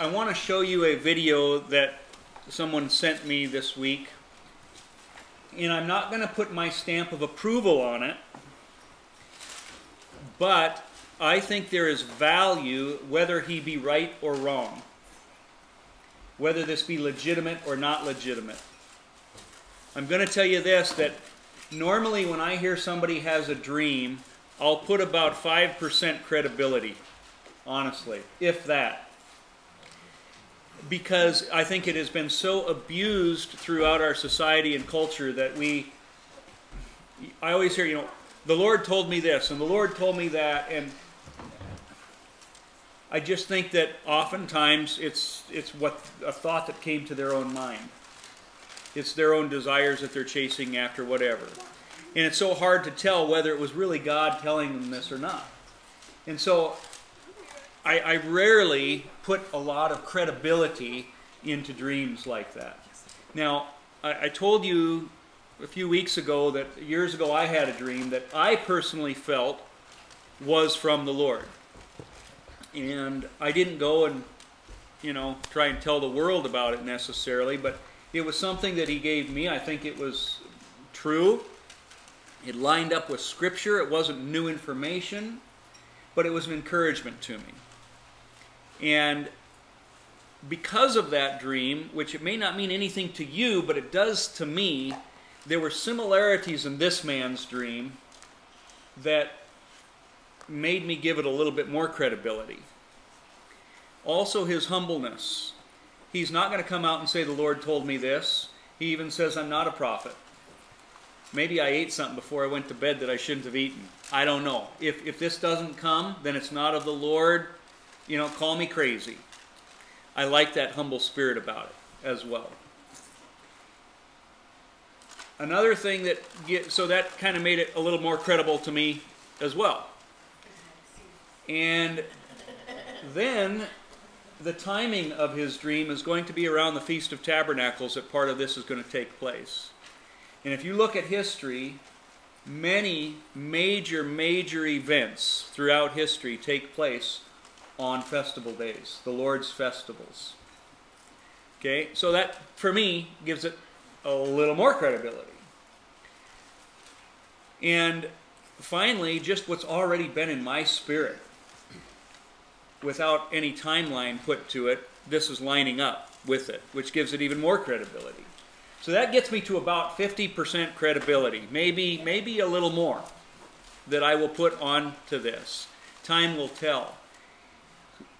I want to show you a video that someone sent me this week. And I'm not going to put my stamp of approval on it, but I think there is value whether he be right or wrong, whether this be legitimate or not legitimate. I'm going to tell you this that normally when I hear somebody has a dream, I'll put about 5% credibility, honestly, if that because I think it has been so abused throughout our society and culture that we. I always hear, you know, the Lord told me this and the Lord told me that, and I just think that oftentimes it's it's what a thought that came to their own mind. It's their own desires that they're chasing after, whatever. And it's so hard to tell whether it was really God telling them this or not. And so I, I rarely put a lot of credibility into dreams like that. Now, I, I told you a few weeks ago that years ago I had a dream that I personally felt was from the Lord. And I didn't go and, you know, try and tell the world about it necessarily, but it was something that He gave me. I think it was true. It lined up with Scripture. It wasn't new information, but it was an encouragement to me. And because of that dream, which it may not mean anything to you, but it does to me, there were similarities in this man's dream that made me give it a little bit more credibility. Also, his humbleness. He's not going to come out and say, The Lord told me this. He even says, I'm not a prophet. Maybe I ate something before I went to bed that I shouldn't have eaten. I don't know. If, if this doesn't come, then it's not of the Lord you know, call me crazy. I like that humble spirit about it as well. Another thing that get, so that kind of made it a little more credible to me as well. And then the timing of his dream is going to be around the Feast of Tabernacles that part of this is going to take place. And if you look at history, many major, major events throughout history take place on festival days, the Lord's festivals. Okay, so that for me gives it a little more credibility. And finally, just what's already been in my spirit without any timeline put to it, this is lining up with it, which gives it even more credibility. So that gets me to about 50% credibility, maybe maybe a little more that I will put on to this. Time will tell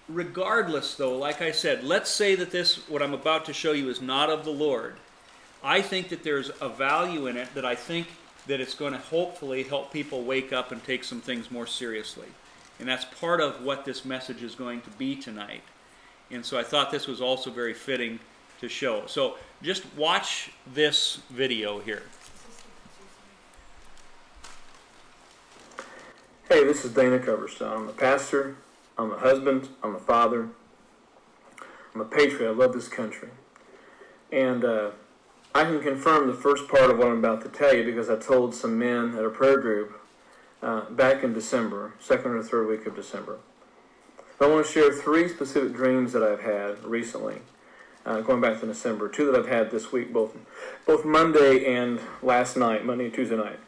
regardless, though, like I said, let's say that this, what I'm about to show you, is not of the Lord. I think that there's a value in it that I think that it's going to hopefully help people wake up and take some things more seriously. And that's part of what this message is going to be tonight. And so I thought this was also very fitting to show. So just watch this video here. Hey, this is Dana Coverstone. I'm a pastor I'm a husband. I'm a father. I'm a patriot. I love this country. And uh, I can confirm the first part of what I'm about to tell you because I told some men at a prayer group uh, back in December, second or third week of December. I want to share three specific dreams that I've had recently, uh, going back to December. Two that I've had this week, both both Monday and last night, Monday and Tuesday night.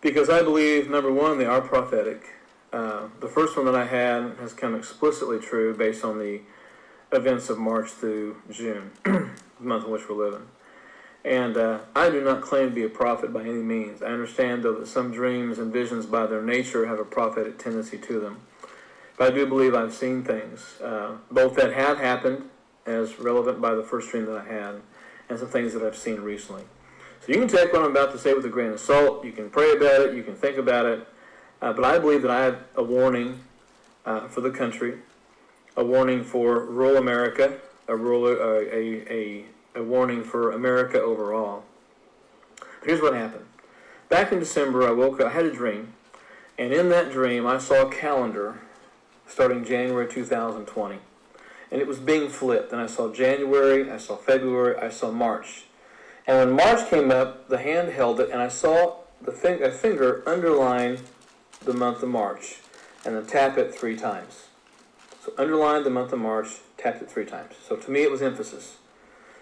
Because I believe, number one, they are prophetic. Uh, the first one that I had has come explicitly true based on the events of March through June, the month in which we're living. And uh, I do not claim to be a prophet by any means. I understand, though, that some dreams and visions by their nature have a prophetic tendency to them. But I do believe I've seen things, uh, both that have happened, as relevant by the first dream that I had, and some things that I've seen recently. So you can take what I'm about to say with a grain of salt. You can pray about it. You can think about it. Uh, but I believe that I have a warning uh, for the country, a warning for rural America, a, rural, uh, a, a, a warning for America overall. But here's what happened. Back in December, I woke up, I had a dream, and in that dream, I saw a calendar starting January 2020. And it was being flipped, and I saw January, I saw February, I saw March. And when March came up, the hand held it, and I saw the a finger underline the month of March and then tap it three times. So underlined the month of March, tapped it three times. So to me, it was emphasis.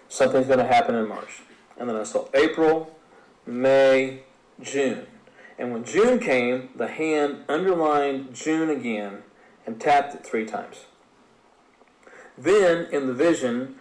Something's going to happen in March. And then I saw April, May, June. And when June came, the hand underlined June again and tapped it three times. Then in the vision,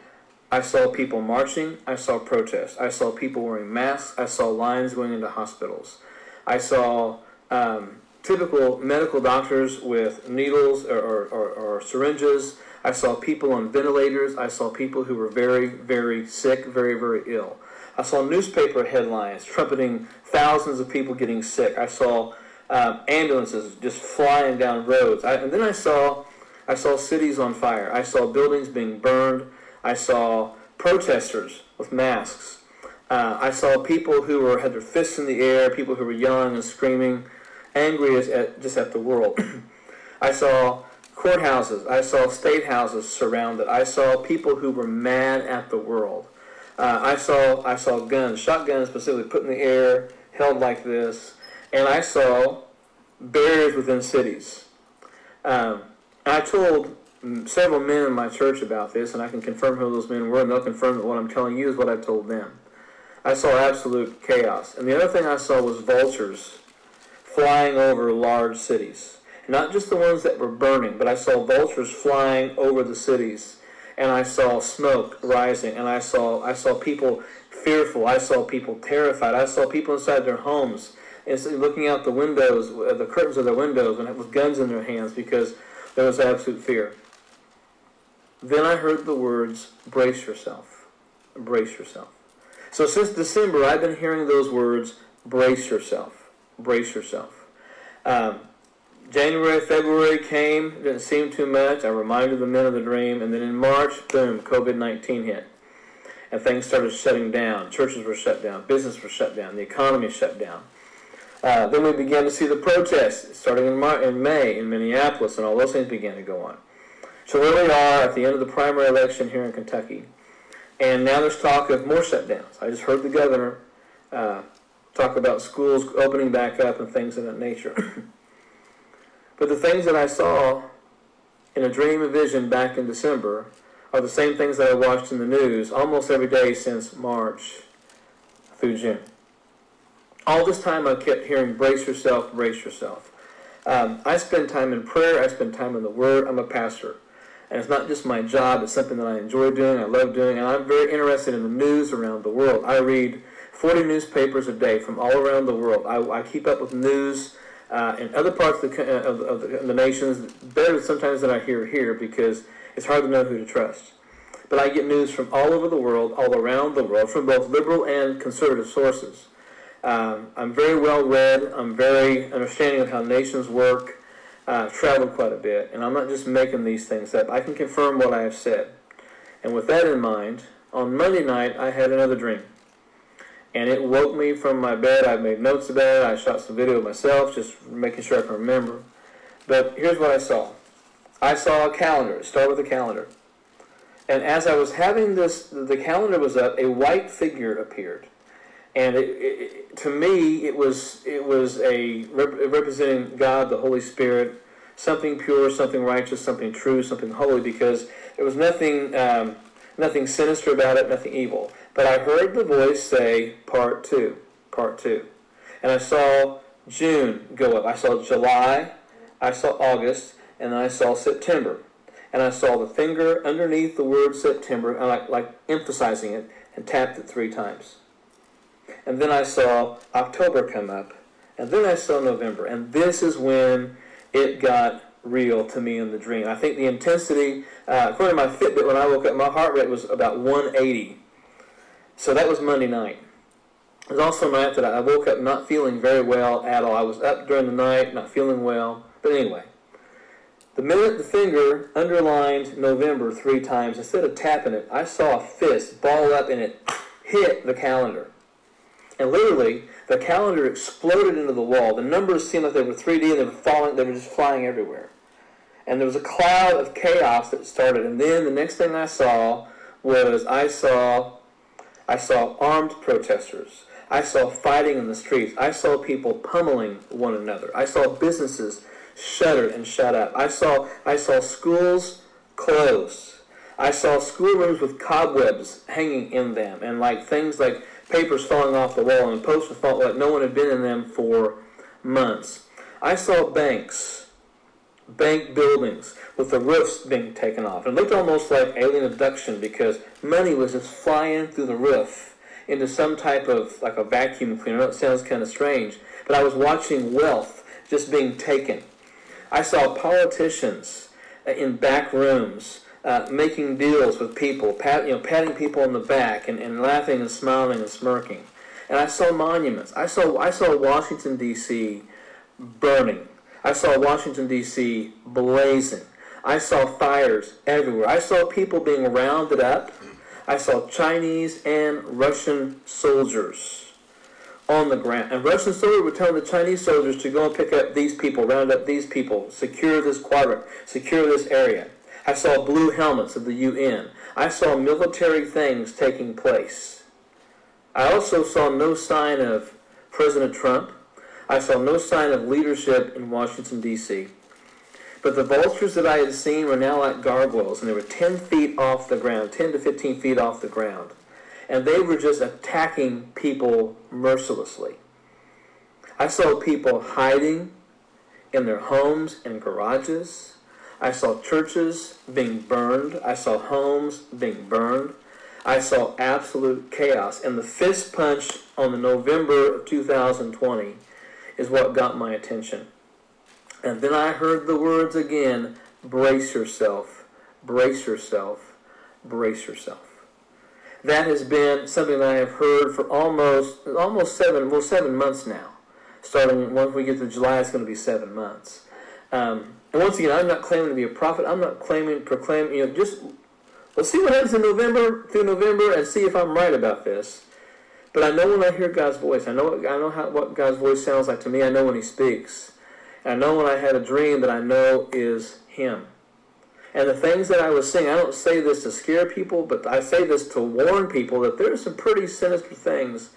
I saw people marching. I saw protests. I saw people wearing masks. I saw lines going into hospitals. I saw um, typical medical doctors with needles or, or, or, or syringes. I saw people on ventilators. I saw people who were very, very sick, very, very ill. I saw newspaper headlines trumpeting thousands of people getting sick. I saw um, ambulances just flying down roads. I, and then I saw, I saw cities on fire. I saw buildings being burned. I saw protesters with masks. Uh, I saw people who were had their fists in the air, people who were yelling and screaming, angry as at, just at the world. I saw courthouses. I saw state houses surrounded. I saw people who were mad at the world. Uh, I saw I saw guns, shotguns specifically put in the air, held like this, and I saw barriers within cities. Um, I told several men in my church about this, and I can confirm who those men were, and they'll confirm that what I'm telling you is what I told them. I saw absolute chaos, and the other thing I saw was vultures flying over large cities. Not just the ones that were burning, but I saw vultures flying over the cities and I saw smoke rising, and I saw I saw people fearful. I saw people terrified. I saw people inside their homes and looking out the windows, uh, the curtains of their windows, and with guns in their hands because there was absolute fear. Then I heard the words, "Brace yourself, brace yourself." So since December, I've been hearing those words, "Brace yourself, brace yourself." Um, January, February came, didn't seem too much. I reminded the men of the dream, and then in March, boom, COVID 19 hit. And things started shutting down. Churches were shut down, business was shut down, the economy shut down. Uh, then we began to see the protests starting in, Mar- in May in Minneapolis, and all those things began to go on. So here we are at the end of the primary election here in Kentucky, and now there's talk of more shutdowns. I just heard the governor uh, talk about schools opening back up and things of that nature. But the things that I saw in a dream and vision back in December are the same things that I watched in the news almost every day since March through June. All this time I kept hearing, brace yourself, brace yourself. Um, I spend time in prayer, I spend time in the Word, I'm a pastor. And it's not just my job, it's something that I enjoy doing, I love doing, and I'm very interested in the news around the world. I read 40 newspapers a day from all around the world. I, I keep up with news uh, in other parts of the, uh, of, of the, the nations better sometimes than I hear here because it's hard to know who to trust. But I get news from all over the world, all around the world, from both liberal and conservative sources. Um, I'm very well read. I'm very understanding of how nations work. Uh, I've traveled quite a bit, and I'm not just making these things up. I can confirm what I have said. And with that in mind, on Monday night, I had another dream and it woke me from my bed. I made notes about it. I shot some video myself, just making sure I can remember. But here's what I saw. I saw a calendar. Start with a calendar. And as I was having this, the calendar was up. A white figure appeared, and it, it, to me, it was it was a rep- representing God, the Holy Spirit, something pure, something righteous, something true, something holy. Because there was nothing um, nothing sinister about it, nothing evil. But I heard the voice say, Part 2, Part 2. And I saw June go up. I saw July, I saw August, and I saw September. And I saw the finger underneath the word September, like, like emphasizing it, and tapped it three times. And then I saw October come up, and then I saw November. And this is when it got real to me in the dream. I think the intensity, uh, according to my Fitbit, when I woke up, my heart rate was about 180 so that was Monday night. It was also a night that I woke up not feeling very well at all. I was up during the night, not feeling well. But anyway, the minute the finger underlined November three times, instead of tapping it, I saw a fist ball up and it hit the calendar. And literally, the calendar exploded into the wall. The numbers seemed like they were 3D and they were falling, they were just flying everywhere. And there was a cloud of chaos that started. And then the next thing I saw was I saw I saw armed protesters. I saw fighting in the streets. I saw people pummeling one another. I saw businesses shuttered and shut up. I saw I saw schools closed. I saw schoolrooms with cobwebs hanging in them and like things like papers falling off the wall and posters falling like no one had been in them for months. I saw banks, bank buildings with the roofs being taken off. It looked almost like alien abduction because money was just flying through the roof into some type of like a vacuum cleaner. It sounds kind of strange, but I was watching wealth just being taken. I saw politicians uh, in back rooms uh, making deals with people, pat, you know, patting people on the back and, and laughing and smiling and smirking. And I saw monuments. I saw I saw Washington D.C. burning. I saw Washington D.C. blazing. I saw fires everywhere. I saw people being rounded up. I saw Chinese and Russian soldiers on the ground. And Russian soldiers were telling the Chinese soldiers to go and pick up these people, round up these people, secure this quadrant, secure this area. I saw blue helmets of the UN. I saw military things taking place. I also saw no sign of President Trump. I saw no sign of leadership in Washington, D.C. But the vultures that I had seen were now like gargoyles, and they were 10 feet off the ground, 10 to 15 feet off the ground. And they were just attacking people mercilessly. I saw people hiding in their homes and garages. I saw churches being burned. I saw homes being burned. I saw absolute chaos. And the fist punch on the November of 2020 is what got my attention. And then I heard the words again brace yourself, brace yourself, brace yourself. That has been something that I have heard for almost almost seven well seven months now. Starting once we get to July, it's going to be seven months. Um, and once again, I'm not claiming to be a prophet. I'm not claiming proclaim. You know, just let's see what happens in November through November and see if I'm right about this. But I know when I hear God's voice. I know I know how, what God's voice sounds like to me. I know when He speaks. I know when I had a dream that I know is Him. And the things that I was seeing, I don't say this to scare people, but I say this to warn people that there are some pretty sinister things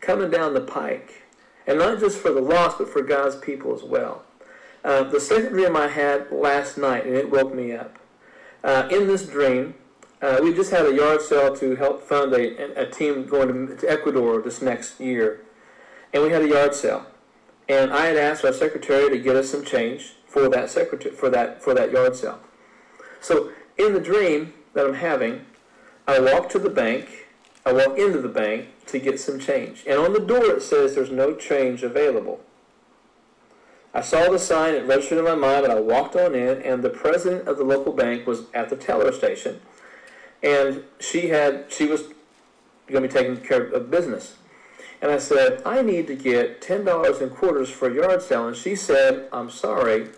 coming down the pike. And not just for the lost, but for God's people as well. Uh, the second dream I had last night, and it woke me up. Uh, in this dream, uh, we just had a yard sale to help fund a, a team going to, to Ecuador this next year. And we had a yard sale. And I had asked our secretary to get us some change for that secretary for that for that yard sale. So in the dream that I'm having, I walk to the bank. I walk into the bank to get some change, and on the door it says there's no change available. I saw the sign, it registered in my mind, and I walked on in, and the president of the local bank was at the teller station, and she had she was going to be taking care of business. And I said, I need to get $10 in quarters for a yard sale. And she said, I'm sorry,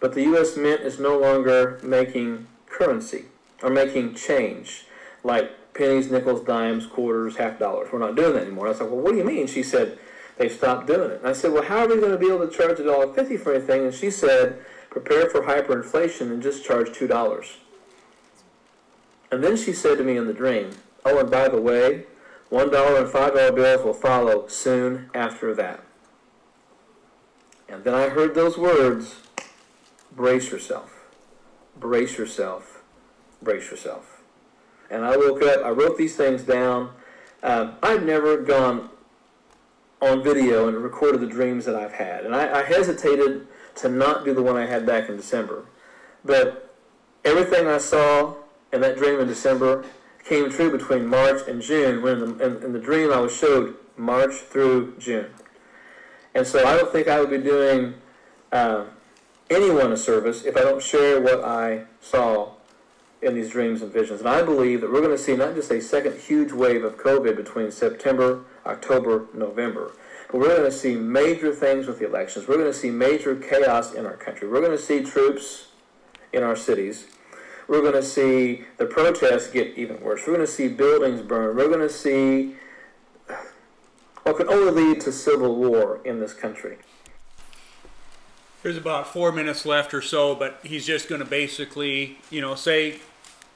but the U.S. Mint is no longer making currency or making change like pennies, nickels, dimes, quarters, half dollars. We're not doing that anymore. I was like, well, what do you mean? She said, they've stopped doing it. And I said, well, how are we going to be able to charge a dollar fifty for anything? And she said, prepare for hyperinflation and just charge two dollars. And then she said to me in the dream, oh, and by the way, one dollar and five dollar bills will follow soon after that. And then I heard those words brace yourself, brace yourself, brace yourself. And I woke up, I wrote these things down. Um, I've never gone on video and recorded the dreams that I've had. And I, I hesitated to not do the one I had back in December. But everything I saw in that dream in December came true between March and June, when in the, in, in the dream I was showed March through June. And so I don't think I would be doing uh, anyone a service if I don't share what I saw in these dreams and visions. And I believe that we're going to see not just a second huge wave of COVID between September, October, November, but we're going to see major things with the elections. We're going to see major chaos in our country. We're going to see troops in our cities we're going to see the protests get even worse. We're going to see buildings burn. We're going to see what could only lead to civil war in this country. There's about four minutes left or so, but he's just going to basically, you know, say,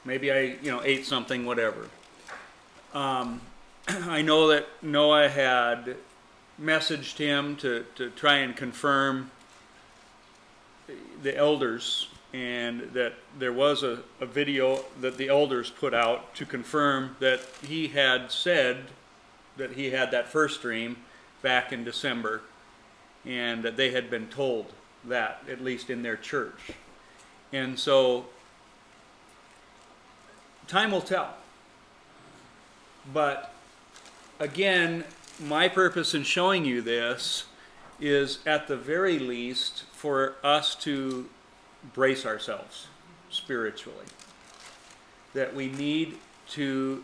maybe I, you know, ate something, whatever. Um, I know that Noah had messaged him to, to try and confirm the elders, and that there was a, a video that the elders put out to confirm that he had said that he had that first dream back in December, and that they had been told that, at least in their church. And so, time will tell. But again, my purpose in showing you this is at the very least for us to brace ourselves spiritually. That we need to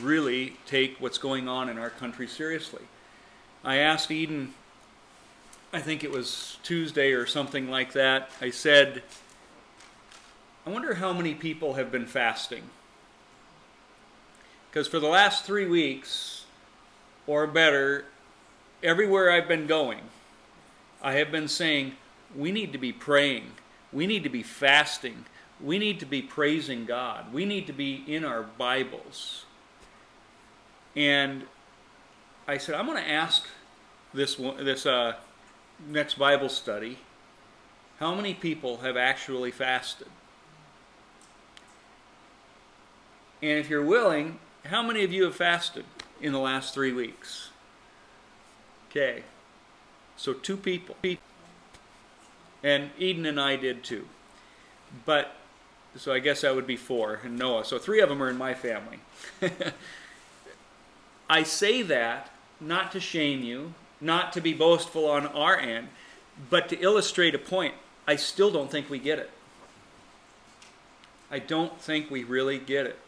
really take what's going on in our country seriously. I asked Eden, I think it was Tuesday or something like that, I said, I wonder how many people have been fasting. Because for the last three weeks, or better, everywhere I've been going, I have been saying, we need to be praying. We need to be fasting. We need to be praising God. We need to be in our Bibles. And I said, I'm going to ask this, this uh, next Bible study how many people have actually fasted? And if you're willing, how many of you have fasted in the last three weeks? Okay. So two people. And Eden and I did too. But, so I guess that would be four, and Noah. So three of them are in my family. I say that not to shame you, not to be boastful on our end, but to illustrate a point. I still don't think we get it. I don't think we really get it.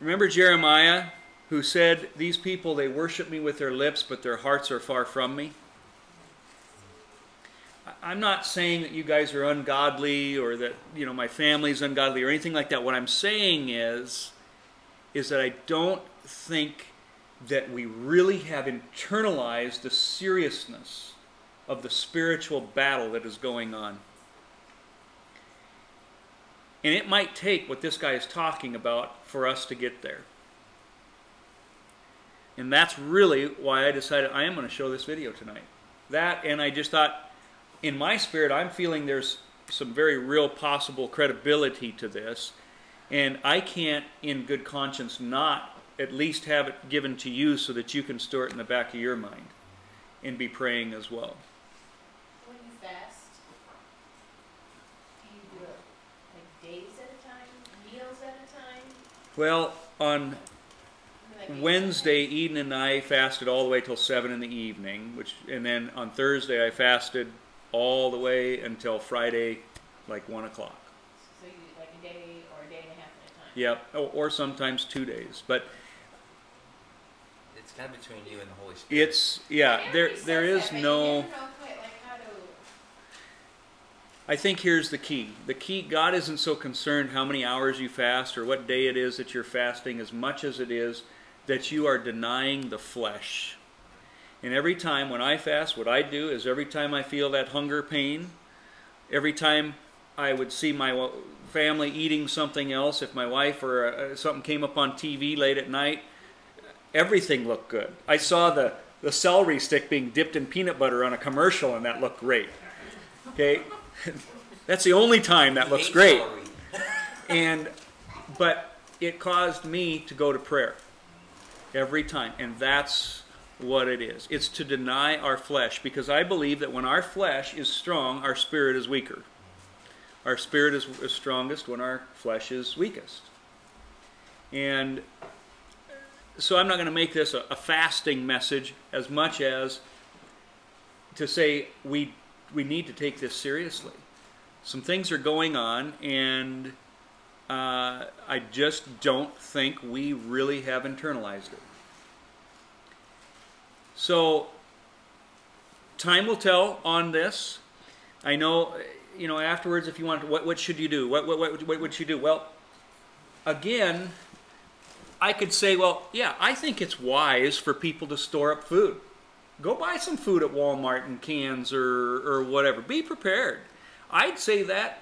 Remember Jeremiah, who said, These people, they worship me with their lips, but their hearts are far from me? I'm not saying that you guys are ungodly or that, you know, my family's ungodly or anything like that. What I'm saying is, is that I don't think that we really have internalized the seriousness of the spiritual battle that is going on. And it might take what this guy is talking about for us to get there. And that's really why I decided I am going to show this video tonight. That, and I just thought, in my spirit, I'm feeling there's some very real possible credibility to this. And I can't, in good conscience, not at least have it given to you so that you can store it in the back of your mind and be praying as well. When you fast, do you do it like days at a time, meals at a time? Well, on Wednesday, Eden and I fasted all the way till seven in the evening, which, and then on Thursday I fasted all the way until Friday, like one o'clock. So you do like a day or a day and a half at a time? Yep, or, or sometimes two days. But It's kind of between you and the Holy Spirit. it's yeah, there Everybody there says that, no. never know quite, like, how to- I think here's the key. The key God isn't so concerned how many hours you fast or what day it is that you're fasting as much as it is that you are denying the flesh. And every time when I fast, what I do is every time I feel that hunger pain, every time I would see my family eating something else, if my wife or uh, something came up on TV late at night, everything looked good. I saw the, the celery stick being dipped in peanut butter on a commercial, and that looked great. Okay? That's the only time that looks great. And, but it caused me to go to prayer every time. And that's what it is. It's to deny our flesh because I believe that when our flesh is strong, our spirit is weaker. Our spirit is, strongest when our flesh is weakest. And so I'm not going to make this a, a fasting message as much as to say we we need to take this seriously. Some things are going on, and uh, I just don't think we really have internalized it. So, time will tell on this. I know, you know, afterwards, if you want, what, what should you do? What, what, what, what would you do? Well, again, I could say, well, yeah, I think it's wise for people to store up food. Go buy some food at Walmart in cans or, or whatever. Be prepared. I'd say that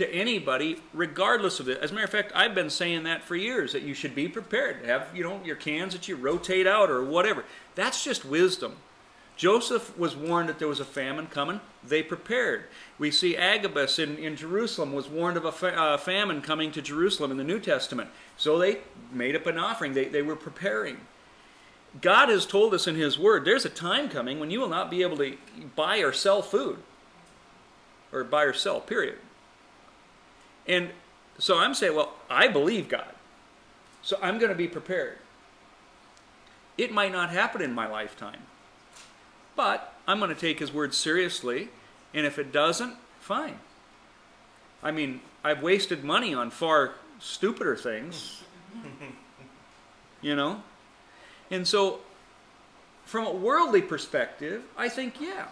to anybody, regardless of it. As a matter of fact, I've been saying that for years that you should be prepared. Have you know your cans that you rotate out or whatever. That's just wisdom. Joseph was warned that there was a famine coming. They prepared. We see Agabus in, in Jerusalem was warned of a fa- uh, famine coming to Jerusalem in the New Testament. So they made up an offering. They, they were preparing. God has told us in His Word there's a time coming when you will not be able to buy or sell food. Or buy or sell, period. And so I'm saying, well, I believe God. So I'm going to be prepared. It might not happen in my lifetime. But I'm going to take his word seriously, and if it doesn't, fine. I mean, I've wasted money on far stupider things. you know? And so, from a worldly perspective, I think, yeah,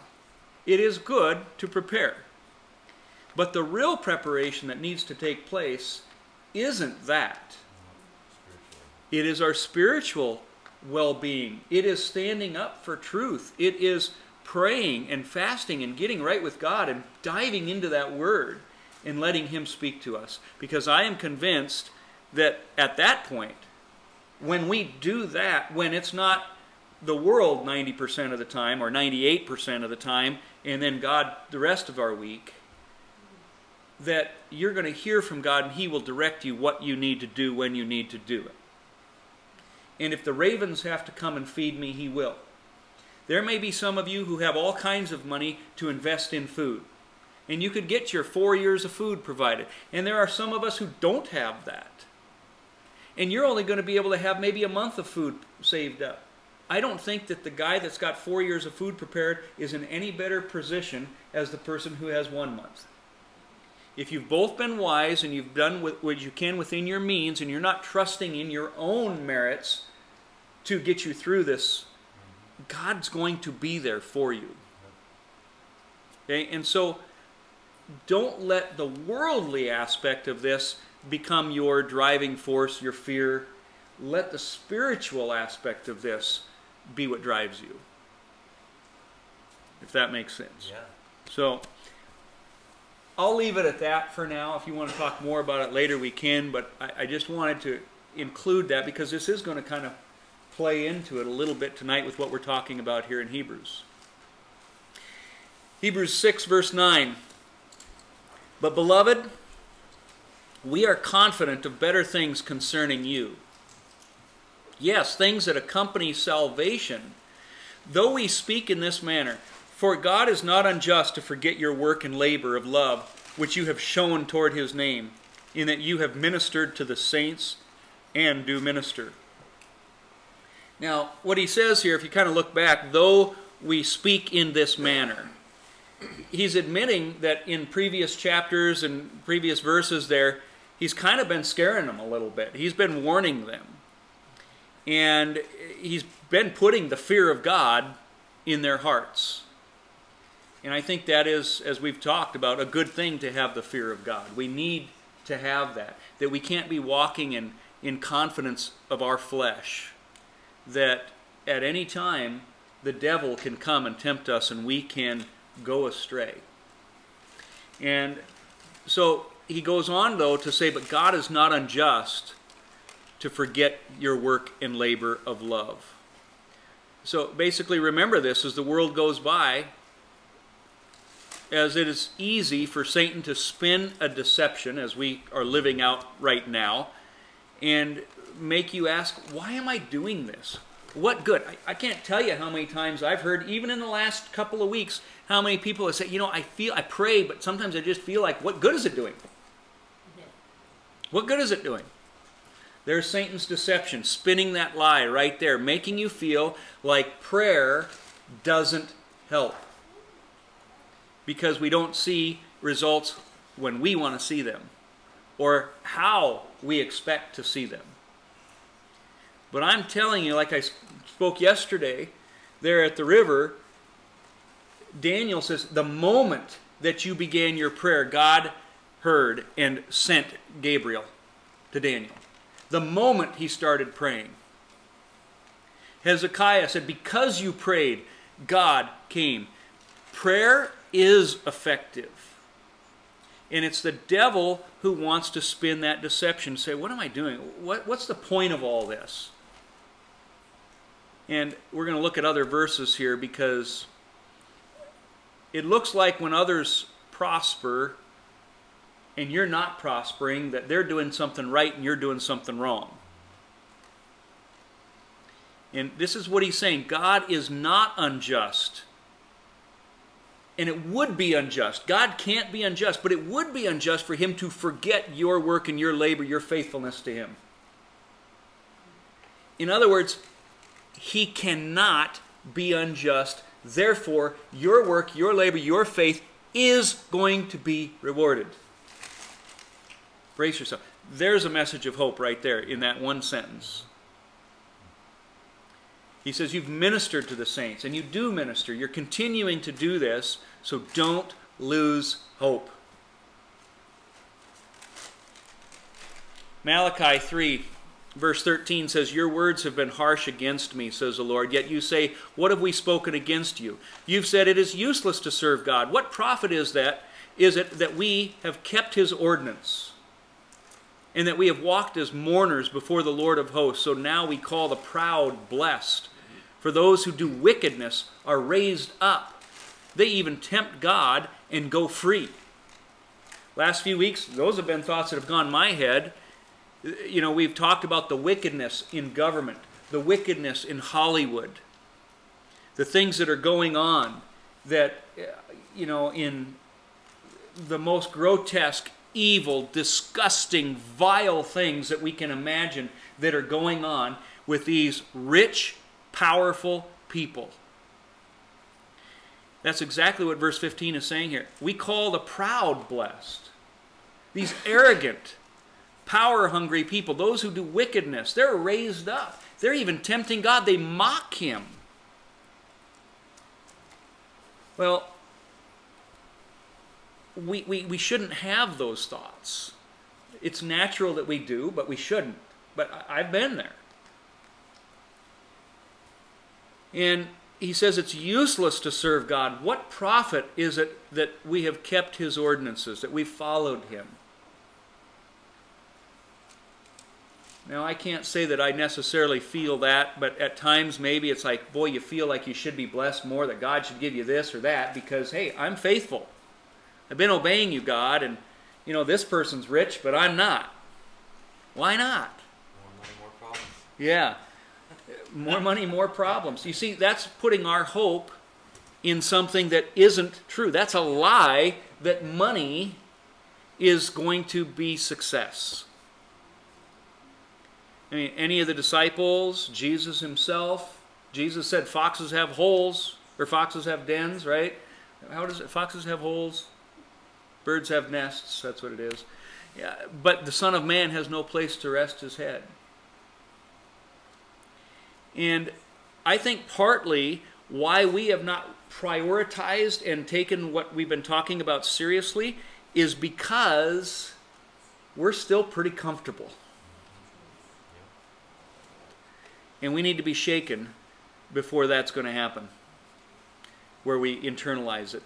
it is good to prepare. But the real preparation that needs to take place isn't that. It is our spiritual well being. It is standing up for truth. It is praying and fasting and getting right with God and diving into that word and letting Him speak to us. Because I am convinced that at that point, when we do that, when it's not the world 90% of the time or 98% of the time, and then God the rest of our week, that you're going to hear from God and He will direct you what you need to do when you need to do it. And if the ravens have to come and feed me, He will. There may be some of you who have all kinds of money to invest in food. And you could get your four years of food provided. And there are some of us who don't have that. And you're only going to be able to have maybe a month of food saved up. I don't think that the guy that's got four years of food prepared is in any better position as the person who has one month. If you've both been wise and you've done what you can within your means and you're not trusting in your own merits to get you through this, God's going to be there for you. Okay? And so don't let the worldly aspect of this become your driving force, your fear. Let the spiritual aspect of this be what drives you. If that makes sense. Yeah. So I'll leave it at that for now. If you want to talk more about it later, we can. But I, I just wanted to include that because this is going to kind of play into it a little bit tonight with what we're talking about here in Hebrews. Hebrews 6, verse 9. But, beloved, we are confident of better things concerning you. Yes, things that accompany salvation. Though we speak in this manner, for God is not unjust to forget your work and labor of love, which you have shown toward his name, in that you have ministered to the saints and do minister. Now, what he says here, if you kind of look back, though we speak in this manner, he's admitting that in previous chapters and previous verses there, he's kind of been scaring them a little bit. He's been warning them. And he's been putting the fear of God in their hearts. And I think that is, as we've talked about, a good thing to have the fear of God. We need to have that. That we can't be walking in, in confidence of our flesh. That at any time the devil can come and tempt us and we can go astray. And so he goes on, though, to say, But God is not unjust to forget your work and labor of love. So basically, remember this as the world goes by, as it is easy for Satan to spin a deception, as we are living out right now, and make you ask, Why am I doing this? What good? I, I, can't tell you how many times I've heard, even in the last couple of weeks, how many people have said, You know, I feel, I pray, but sometimes I just feel like, What good is it doing? What good is it doing? There's Satan's deception, spinning that lie right there, making you feel like prayer doesn't help. Because we don't see results when we want to see them, or how we expect to see them. But I'm telling you, like I spoke yesterday there at the river, Daniel says, the moment that you began your prayer, God heard and sent Gabriel to Daniel. The moment he started praying. Hezekiah said, Because you prayed, God came. Prayer is effective. And it's the devil who wants to spin that deception, say, What am I doing? What, what's the point of all this? And we're going to look at other verses here because it looks like when others prosper and you're not prospering, that they're doing something right and you're doing something wrong. And this is what he's saying God is not unjust. And it would be unjust. God can't be unjust, but it would be unjust for him to forget your work and your labor, your faithfulness to him. In other words, he cannot be unjust. Therefore, your work, your labor, your faith is going to be rewarded. Brace yourself. There's a message of hope right there in that one sentence. He says, You've ministered to the saints, and you do minister. You're continuing to do this, so don't lose hope. Malachi 3, verse 13 says, Your words have been harsh against me, says the Lord. Yet you say, What have we spoken against you? You've said it is useless to serve God. What profit is that? Is it that we have kept his ordinance? and that we have walked as mourners before the Lord of hosts. So now we call the proud blessed. For those who do wickedness are raised up. They even tempt God and go free. Last few weeks, those have been thoughts that have gone my head. You know, we've talked about the wickedness in government, the wickedness in Hollywood, the things that are going on that, you know, in the most grotesque evil, disgusting, vile things that we can imagine that are going on with these rich, powerful people. That's exactly what verse 15 is saying here. We call the proud blessed. These arrogant, power hungry people, those who do wickedness, they're raised up. They're even tempting God, they mock Him. Well, we, we, we shouldn't have those thoughts. It's natural that we do, but we shouldn't. But I, I've been there. And he says it's useless to serve God. What profit is it that we have kept his ordinances, that we've followed him? Now, I can't say that I necessarily feel that, but at times maybe it's like, boy, you feel like you should be blessed more, that God should give you this or that, because, hey, I'm faithful. I've been obeying you, God, and you know, this person's rich, but I'm not. Why not? More money, more problems. Yeah. More money, more problems. You see, that's putting our hope in something that isn't true. That's a lie that money is going to be success. I mean, any of the disciples, Jesus himself, Jesus said foxes have holes, or foxes have dens, right? How does it? Foxes have holes, Birds have nests, that's what it is. Yeah, but the Son of Man has no place to rest his head. And I think partly why we have not prioritized and taken what we've been talking about seriously is because we're still pretty comfortable. And we need to be shaken before that's going to happen, where we internalize it.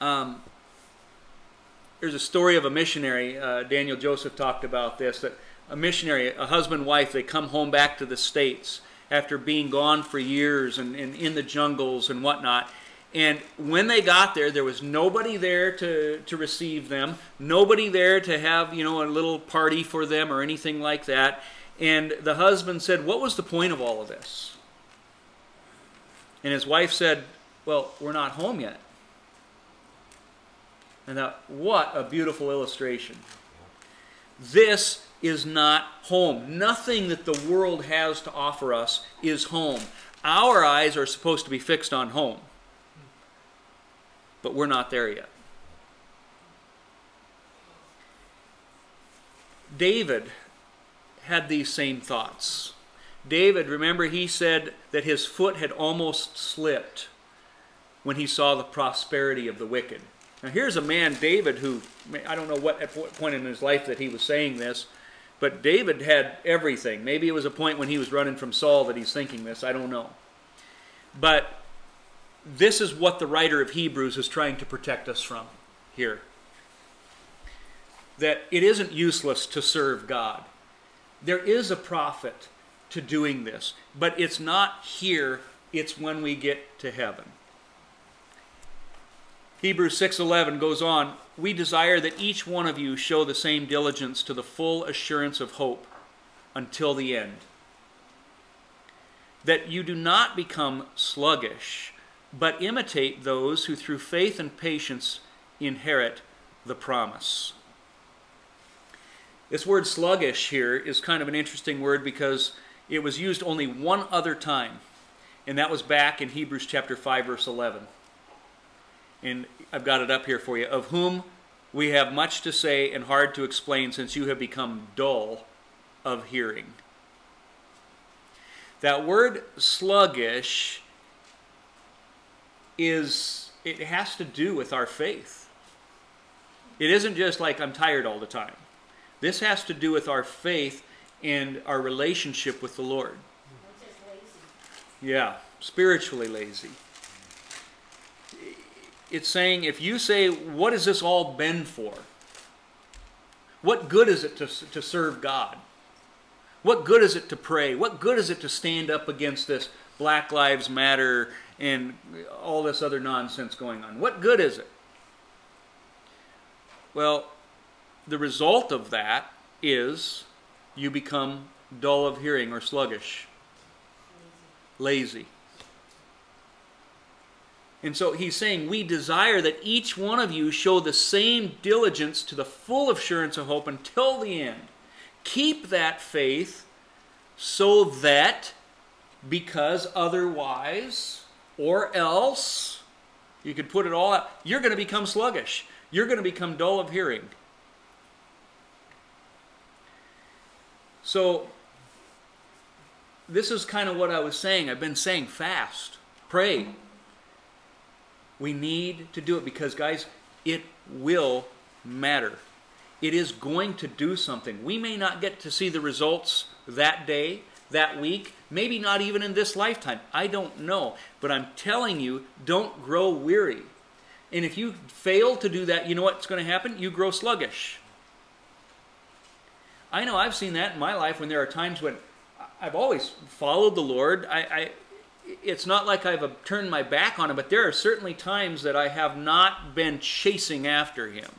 Um, there's a story of a missionary. Uh, Daniel Joseph talked about this that a missionary, a husband wife, they come home back to the States after being gone for years and, and in the jungles and whatnot. And when they got there, there was nobody there to, to receive them, nobody there to have, you know, a little party for them or anything like that. And the husband said, What was the point of all of this? And his wife said, Well, we're not home yet. And that, what a beautiful illustration. This is not home. Nothing that the world has to offer us is home. Our eyes are supposed to be fixed on home, but we're not there yet. David had these same thoughts. David, remember, he said that his foot had almost slipped when he saw the prosperity of the wicked. Now, here's a man, David, who I don't know what at what point in his life that he was saying this, but David had everything. Maybe it was a point when he was running from Saul that he's thinking this. I don't know. But this is what the writer of Hebrews is trying to protect us from here that it isn't useless to serve God. There is a profit to doing this. But it's not here, it's when we get to heaven. Hebrews 6:11 goes on, "We desire that each one of you show the same diligence to the full assurance of hope until the end. That you do not become sluggish, but imitate those who through faith and patience inherit the promise." This word sluggish here is kind of an interesting word because it was used only one other time, and that was back in Hebrews chapter 5 verse 11 and I've got it up here for you, of whom we have much to say and hard to explain since you have become dull of hearing. That word sluggish is, it has to do with our faith. It isn't just like I'm tired all the time. This has to do with our faith and our relationship with the Lord. Which is lazy. Yeah, spiritually lazy. It's saying if you say, What has this all been for? What good is it to, to serve God? What good is it to pray? What good is it to stand up against this Black Lives Matter and all this other nonsense going on? What good is it? Well, the result of that is you become dull of hearing or sluggish, lazy. And so he's saying, We desire that each one of you show the same diligence to the full assurance of hope until the end. Keep that faith so that, because otherwise, or else, you could put it all out, you're going to become sluggish. You're going to become dull of hearing. So, this is kind of what I was saying. I've been saying fast, pray. We need to do it because, guys, it will matter. It is going to do something. We may not get to see the results that day, that week, maybe not even in this lifetime. I don't know. But I'm telling you, don't grow weary. And if you fail to do that, you know what's going to happen? You grow sluggish. I know I've seen that in my life when there are times when I've always followed the Lord. I, it's not like I've turned my back on him, but there are certainly times that I have not been chasing after him.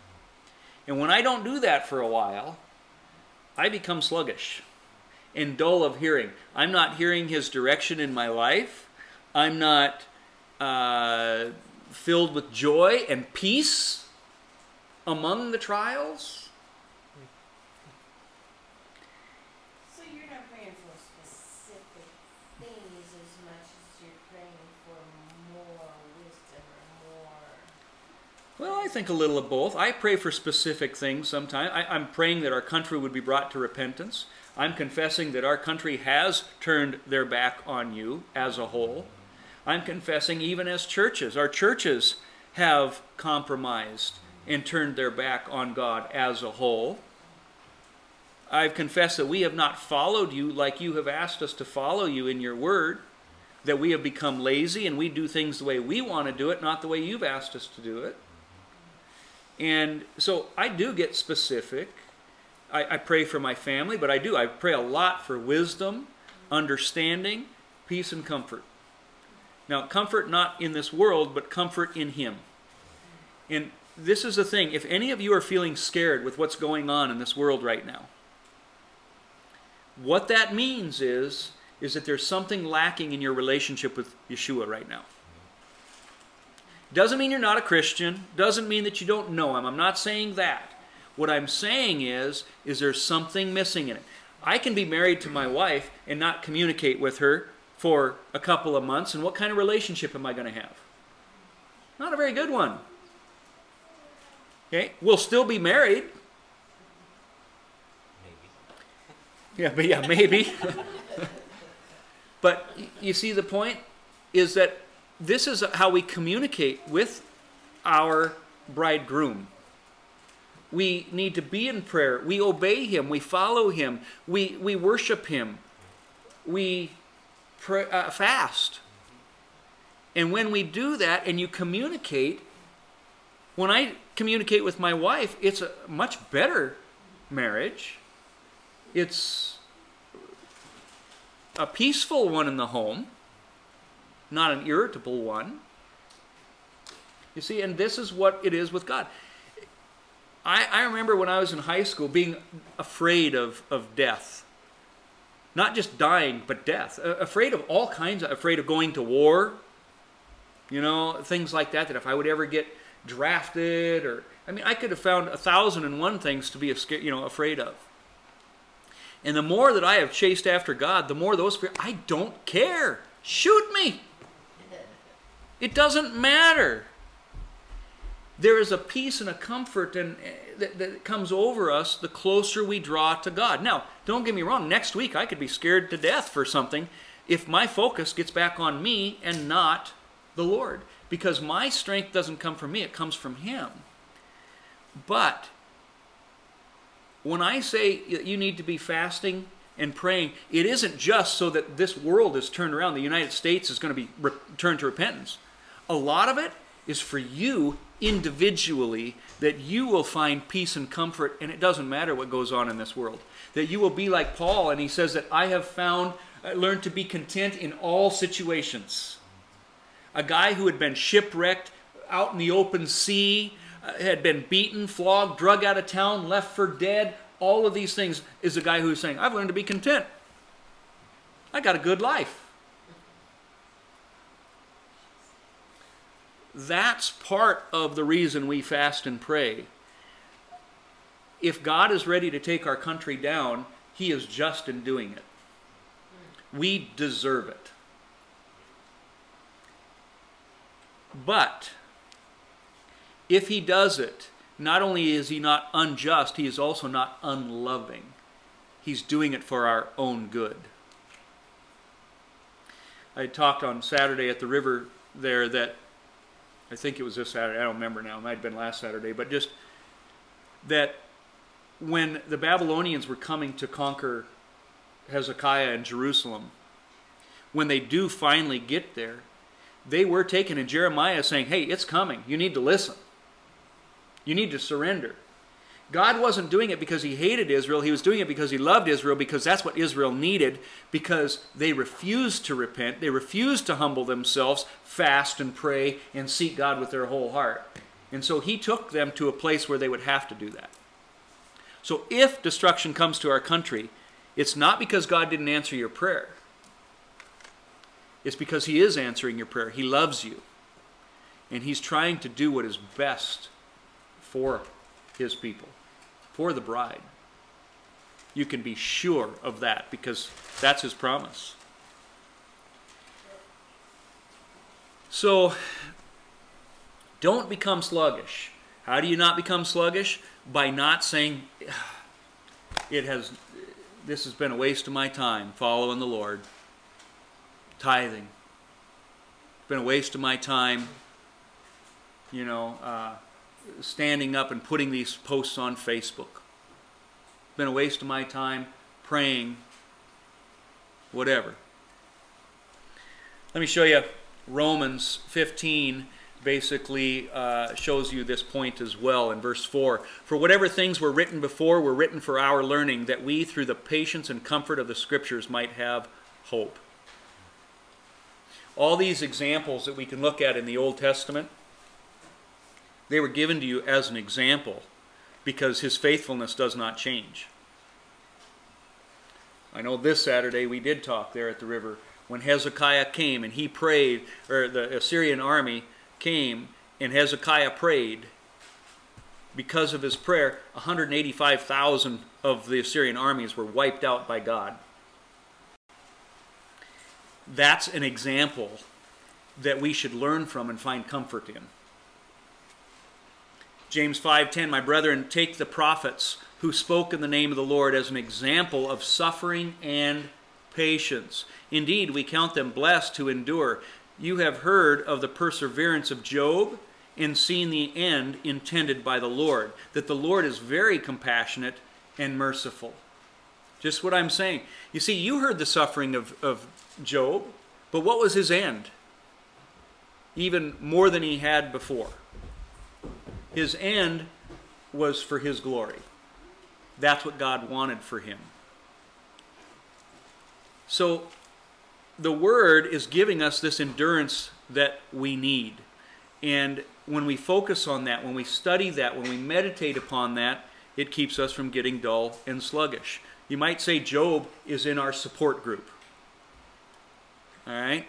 And when I don't do that for a while, I become sluggish and dull of hearing. I'm not hearing his direction in my life. I'm not uh, filled with joy and peace among the trials. So you're not praying for specific things as much as you're praying for more wisdom or more. Well, I think a little of both. I pray for specific things sometimes. I, I'm praying that our country would be brought to repentance. I'm confessing that our country has turned their back on you as a whole. I'm confessing, even as churches, our churches have compromised and turned their back on God as a whole. I've confessed that we have not followed you like you have asked us to follow you in your word, that we have become lazy and we do things the way we want to do it, not the way you've asked us to do it. And so I do get specific. I, I, pray for my family, but I do. I pray a lot for wisdom, understanding, peace, and comfort. Now, comfort not in this world, but comfort in Him. And this is the thing if any of you are feeling scared with what's going on in this world right now, what that means is, is that there's something lacking in your relationship with Yeshua right now. Doesn't mean you're not a Christian. Doesn't mean that you don't know him. I'm not saying that. What I'm saying is, is there's something missing in it. I can be married to my wife and not communicate with her for a couple of months, and what kind of relationship am I going to have? Not a very good one. Okay, we'll still be married. Maybe. Yeah, but yeah, maybe. but you see, the point is that this is how we communicate with our bridegroom. We need to be in prayer. We obey him. We follow him. We, we worship him. We pray, uh, fast. And when we do that and you communicate, when I communicate with my wife, it's a much better marriage. It's a peaceful one in the home, not an irritable one. You see, and this is what it is with God. I, I remember when I was in high school being afraid of, of death. Not just dying, but death. A- afraid of all kinds of, afraid of going to war, you know, things like that, that if I would ever get drafted or, I mean, I could have found a thousand and one things to be, you know, afraid of. And the more that I have chased after God, the more those fear, I don't care. Shoot me. It doesn't matter. There is a peace and a comfort and uh, that, that comes over us the closer we draw to God. Now, don't get me wrong. Next week I could be scared to death for something if my focus gets back on me and not the Lord, because my strength doesn't come from me; it comes from Him. But when I say you need to be fasting and praying, it isn't just so that this world is turned around, the United States is going to be re- turned to repentance. A lot of it is for you individually that you will find peace and comfort, and it doesn't matter what goes on in this world. That you will be like Paul, and he says that I have found, I learned to be content in all situations. A guy who had been shipwrecked out in the open sea, uh, had been beaten, flogged, drug out of town, left for dead, all of these things is a guy who's saying, I've learned to be content. I got a good life. That's part of the reason we fast and pray. If God is ready to take our country down, He is just in doing it. We deserve it. But if He does it, not only is He not unjust, He is also not unloving. He's doing it for our own good. I talked on Saturday at the river there that I think it was this Saturday, I don't remember now, it might have been last Saturday, but just that when the Babylonians were coming to conquer Hezekiah and Jerusalem, when they do finally get there, they were taken, and Jeremiah saying, Hey, it's coming. You need to listen. You need to surrender. God wasn't doing it because he hated Israel. He was doing it because he loved Israel, because that's what Israel needed, because they refused to repent. They refused to humble themselves, fast and pray, and seek God with their whole heart. And so he took them to a place where they would have to do that. So if destruction comes to our country, it's not because God didn't answer your prayer. It's because he is answering your prayer. He loves you. And he's trying to do what is best for his people, for the bride. You can be sure of that because that's his promise. So, don't become sluggish. How do you not become sluggish? By not saying, it has, this has been a waste of my time following the Lord. Tithing. It's been a waste of my time, you know, uh, standing up and putting these posts on Facebook. Been a waste of my time praying, whatever. Let me show you Romans 15 basically uh, shows you this point as well in verse 4. For whatever things were written before were written for our learning, that we, through the patience and comfort of the Scriptures, might have hope. All these examples that we can look at in the Old Testament, they were given to you as an example because his faithfulness does not change. I know this Saturday we did talk there at the river when Hezekiah came and he prayed, or the Assyrian army came and Hezekiah prayed. Because of his prayer, 185,000 of the Assyrian armies were wiped out by God. That's an example that we should learn from and find comfort in. James 5:10 My brethren take the prophets who spoke in the name of the Lord as an example of suffering and patience. Indeed, we count them blessed who endure. You have heard of the perseverance of Job and seen the end intended by the Lord, that the Lord is very compassionate and merciful. Just what I'm saying. You see, you heard the suffering of, of Job, but what was his end? Even more than he had before. His end was for his glory. That's what God wanted for him. So the Word is giving us this endurance that we need. And when we focus on that, when we study that, when we meditate upon that, it keeps us from getting dull and sluggish. You might say Job is in our support group. All right?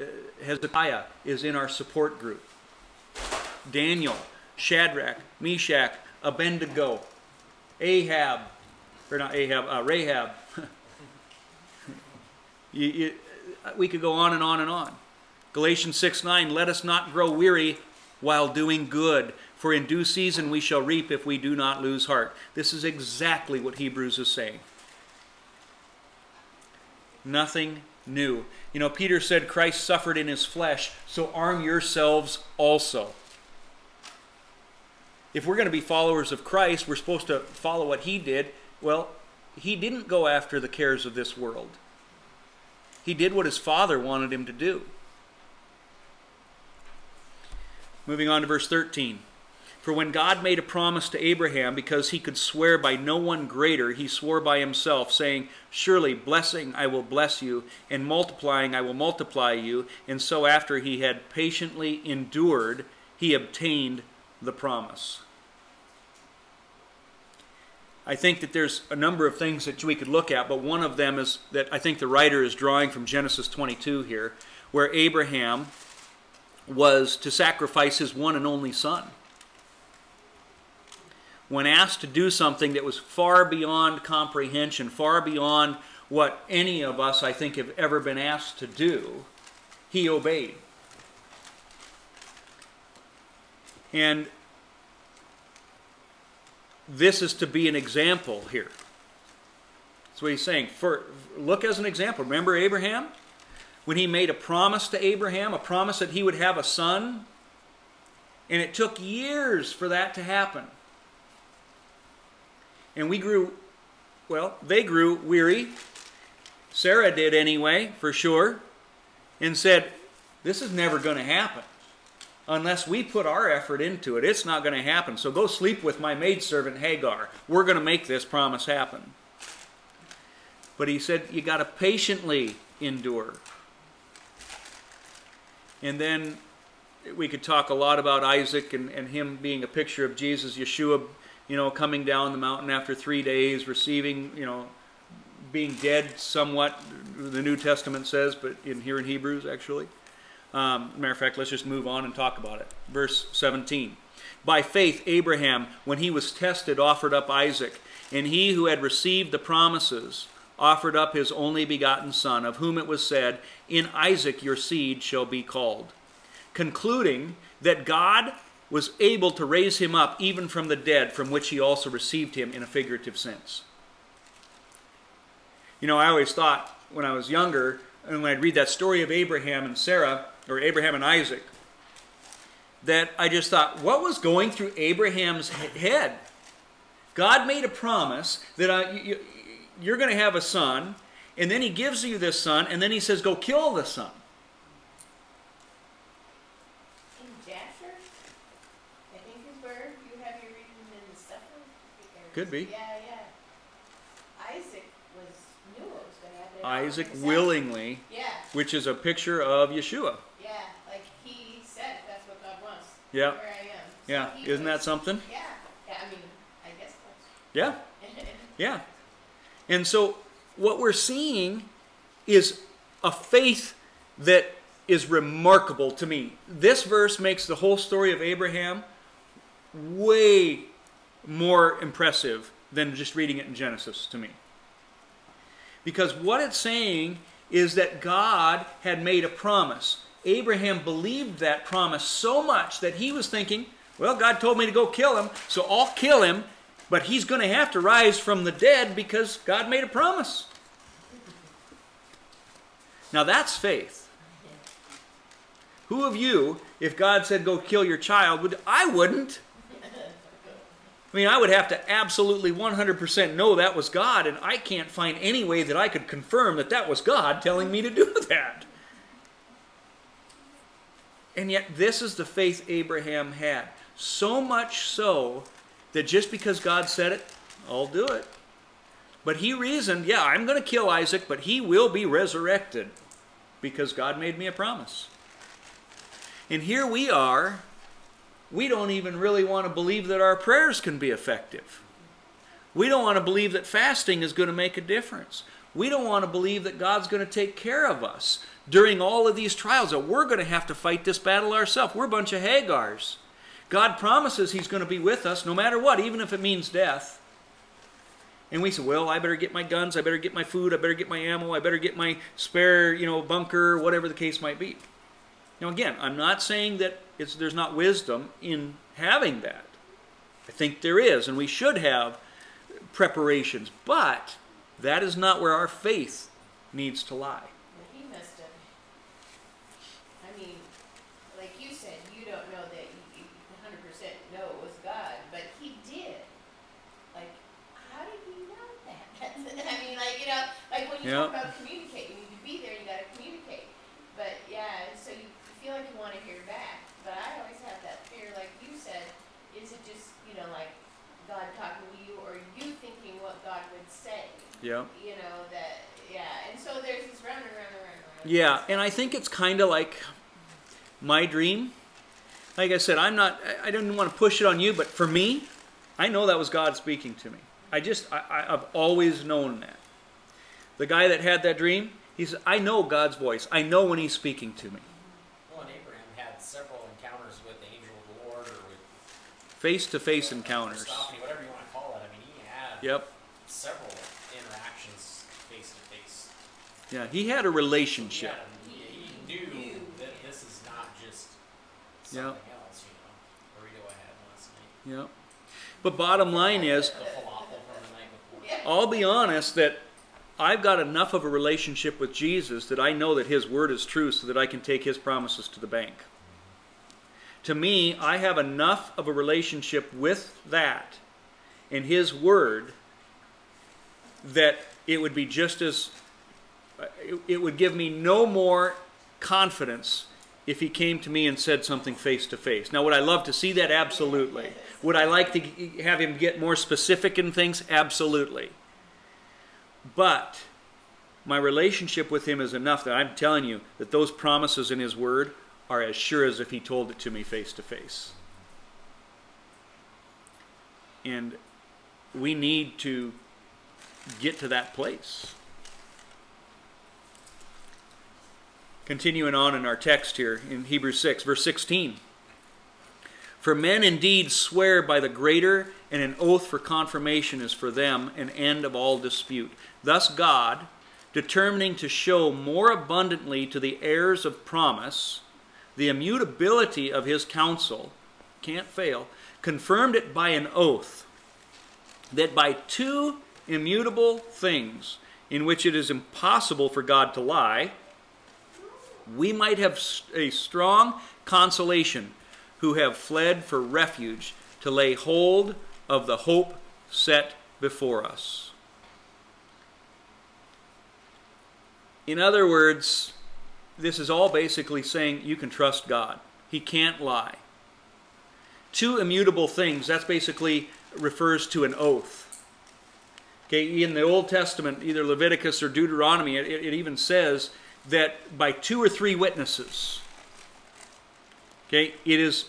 Uh, Hezekiah is in our support group. Daniel, Shadrach, Meshach, Abednego, Ahab, or not Ahab, uh, Rahab. you, you, we could go on and on and on. Galatians 6 9, let us not grow weary while doing good, for in due season we shall reap if we do not lose heart. This is exactly what Hebrews is saying. Nothing new. You know, Peter said Christ suffered in his flesh, so arm yourselves also. If we're going to be followers of Christ, we're supposed to follow what he did. Well, he didn't go after the cares of this world. He did what his father wanted him to do. Moving on to verse 13. For when God made a promise to Abraham, because he could swear by no one greater, he swore by himself, saying, Surely blessing I will bless you, and multiplying I will multiply you. And so after he had patiently endured, he obtained the promise. I think that there's a number of things that we could look at, but one of them is that I think the writer is drawing from Genesis 22 here, where Abraham was to sacrifice his one and only son. When asked to do something that was far beyond comprehension, far beyond what any of us, I think, have ever been asked to do, he obeyed. And this is to be an example here. That's what he's saying. For, look as an example. Remember Abraham? When he made a promise to Abraham, a promise that he would have a son, and it took years for that to happen. And we grew, well, they grew weary. Sarah did anyway, for sure, and said, This is never going to happen unless we put our effort into it, it's not going to happen. So go sleep with my maidservant Hagar. We're going to make this promise happen. But he said, you got to patiently endure. And then we could talk a lot about Isaac and, and him being a picture of Jesus, Yeshua, you know, coming down the mountain after three days, receiving, you know, being dead somewhat, the New Testament says, but in here in Hebrews, actually. Um, matter of fact, let's just move on and talk about it. Verse 17. By faith, Abraham, when he was tested, offered up Isaac, and he who had received the promises offered up his only begotten son, of whom it was said, In Isaac your seed shall be called, concluding that God was able to raise him up even from the dead, from which he also received him in a figurative sense. You know, I always thought when I was younger, and when I'd read that story of Abraham and Sarah, or Abraham and Isaac, that I just thought, what was going through Abraham's head? God made a promise that uh, I, you, you're going to have a son, and then he gives you this son, and then he says, go kill the son. In Jasher, I think is where you have your reading in the Sefer. Could be. Yeah, yeah. Isaac was knew what was going to happen. Isaac willingly, Yeah, which is a picture of Yeshua. yeah. Like he said, that's what God wants. Yeah. Here I am. So Yeah, isn't that something? Yeah. Yeah. I mean, I guess Yeah, yeah. And so what we're seeing is a faith that is remarkable to me. This verse makes the whole story of Abraham way more impressive than just reading it in Genesis to me. Because what it's saying is that God had made a promise. Abraham believed that promise so much that he was thinking, well, God told me to go kill him, so I'll kill him, but he's going to have to rise from the dead because God made a promise. Now that's faith. Who of you, if God said go kill your child, would I wouldn't. I mean, I would have to absolutely 100% know that was God, and I can't find any way that I could confirm that that was God telling me to do that. And yet, this is the faith Abraham had. So much so that just because God said it, I'll do it. But he reasoned, yeah, I'm going to kill Isaac, but he will be resurrected. because God made me a promise. And here we are, we don't even really want to believe that our prayers can be effective. We don't want to believe that fasting is going to make a difference. We don't want to believe that God's going to take care of us during all of these trials, that we're going to have to fight this battle ourselves. We're a bunch of Hagars. God promises He's going to be with us no matter what, even if it means death. And we say, well, I better get my guns, I better get my food, I better get my ammo, I better get my spare, you know, bunker, whatever the case might be. Now, again, I'm not saying that there's not wisdom in having that. I think there is, and we should have preparations. But that is not where our faith needs to lie. Well, he must have. I mean, like you said, you don't know that you, you 100% know it was God, but he did. Like, how did he know that? I mean, like, you know, like when you Yeah. talk about communicate, you need to be there, you gotta communicate. But yeah, so you, you feel like you wanna hear back. But I always have that fear, like you said, is it just, you know, like God talking to you, or you thinking what God would say? Yeah. You know, that, yeah, and so there's this round and round and round and round. Yeah, and I think it's kind of like my dream. Like I said, I'm not, I- didn't want to push it on you, but for me, I know that was God speaking to me. I just, I- I've always known that. The guy that had that dream, he said, I know God's voice. I know when he's speaking to me. Well, and Abraham had several encounters with the angel of the Lord, or with Face to face encounters. Whatever you want to call it. I mean, he had Yep. several interactions face to face. Yeah, he had a relationship. He, a- he knew that this is not just something else, you know. Burrito I had last night. Yep. But bottom line is, The falafel from the night before. Yeah. I'll be honest that I've got enough of a relationship with Jesus that I know that His Word is true so that I can take His promises to the bank. To me, I have enough of a relationship with that and His Word that it would be just as, it, would give me no more confidence if He came to me and said something face to face. Now, would I love to see that? Absolutely. Would I like to have Him get more specific in things? Absolutely. But my relationship with him is enough that I'm telling you that those promises in his word are as sure as if he told it to me face to face. And we need to get to that place. Continuing on in our text here in Hebrews 6, verse 16. For men indeed swear by the greater, and an oath for confirmation is for them an end of all dispute. Thus God, determining to show more abundantly to the heirs of promise the immutability of his counsel, can't fail, confirmed it by an oath, that by two immutable things in which it is impossible for God to lie, we might have a strong consolation who have fled for refuge to lay hold of the hope set before us. In other words, this is all basically saying you can trust God. He can't lie. Two immutable things, that's basically refers to an oath. Okay, in the Old Testament, either Leviticus or Deuteronomy, it, it even says that by two or three witnesses, okay, it is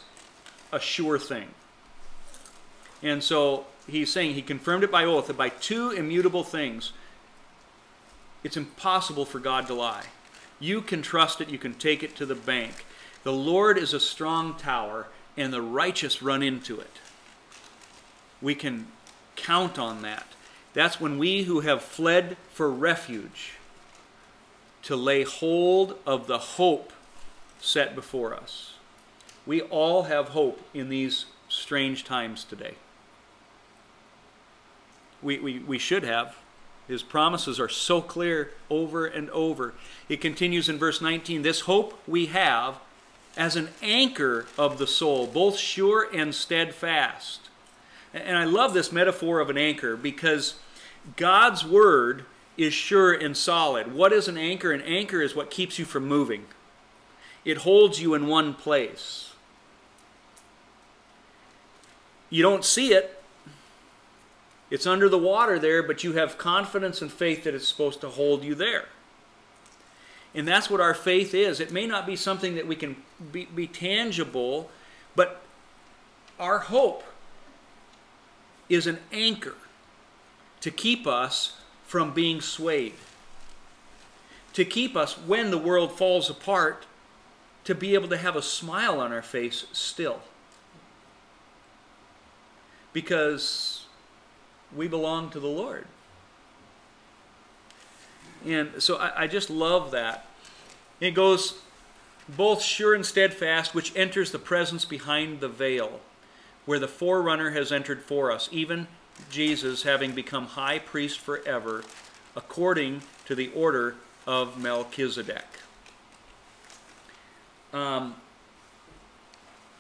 a sure thing. And so he's saying he confirmed it by oath that by two immutable things, it's impossible for God to lie. You can trust it, you can take it to the bank. The Lord is a strong tower, and the righteous run into it. We can count on that. That's when we who have fled for refuge to lay hold of the hope set before us. We all have hope in these strange times today. We, we, we should have. His promises are so clear over and over. It continues in verse 19 This hope we have as an anchor of the soul, both sure and steadfast. And I love this metaphor of an anchor because God's word is sure and solid. What is an anchor? An anchor is what keeps you from moving, it holds you in one place. You don't see it, it's under the water there, but you have confidence and faith that it's supposed to hold you there. And that's what our faith is. It may not be something that we can be, be tangible, but our hope is an anchor to keep us from being swayed, to keep us, when the world falls apart, to be able to have a smile on our face still. Because we belong to the Lord. And so I, I just love that. It goes both sure and steadfast, which enters the presence behind the veil, where the forerunner has entered for us, even Jesus having become high priest forever, according to the order of Melchizedek. Um,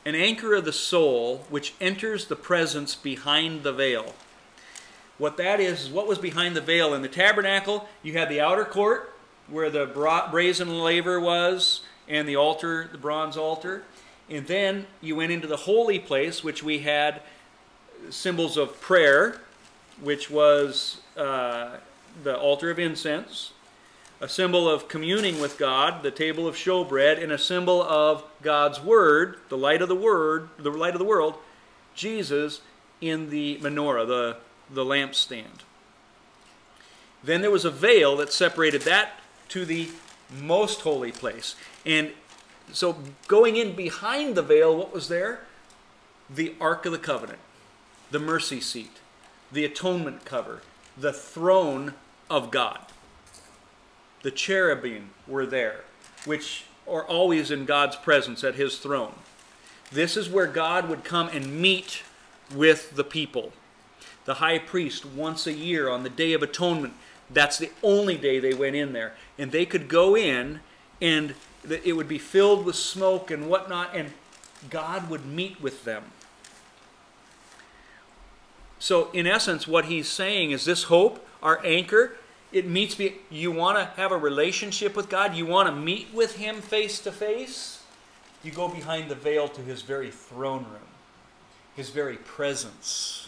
an anchor of the soul, which enters the presence behind the veil. What that is, is what was behind the veil. In the tabernacle, you had the outer court, where the brazen laver was, and the altar, the bronze altar. And then you went into the holy place, which we had symbols of prayer, which was uh, the altar of incense, a symbol of communing with God, the table of showbread, and a symbol of God's word, the light of the word, the light of the world, Jesus in the menorah, the, the lampstand. Then there was a veil that separated that to the most holy place. And so going in behind the veil, what was there? The Ark of the Covenant, the mercy seat, the atonement cover, the throne of God. The cherubim were there, which are always in God's presence at his throne. This is where God would come and meet with the people. The high priest, once a year on the Day of Atonement, that's the only day they went in there. And they could go in and it would be filled with smoke and whatnot, and God would meet with them. So, in essence, what he's saying is this hope, our anchor, it meets me. You want to have a relationship with God, you want to meet with Him face to face, you go behind the veil to His very throne room, His very presence.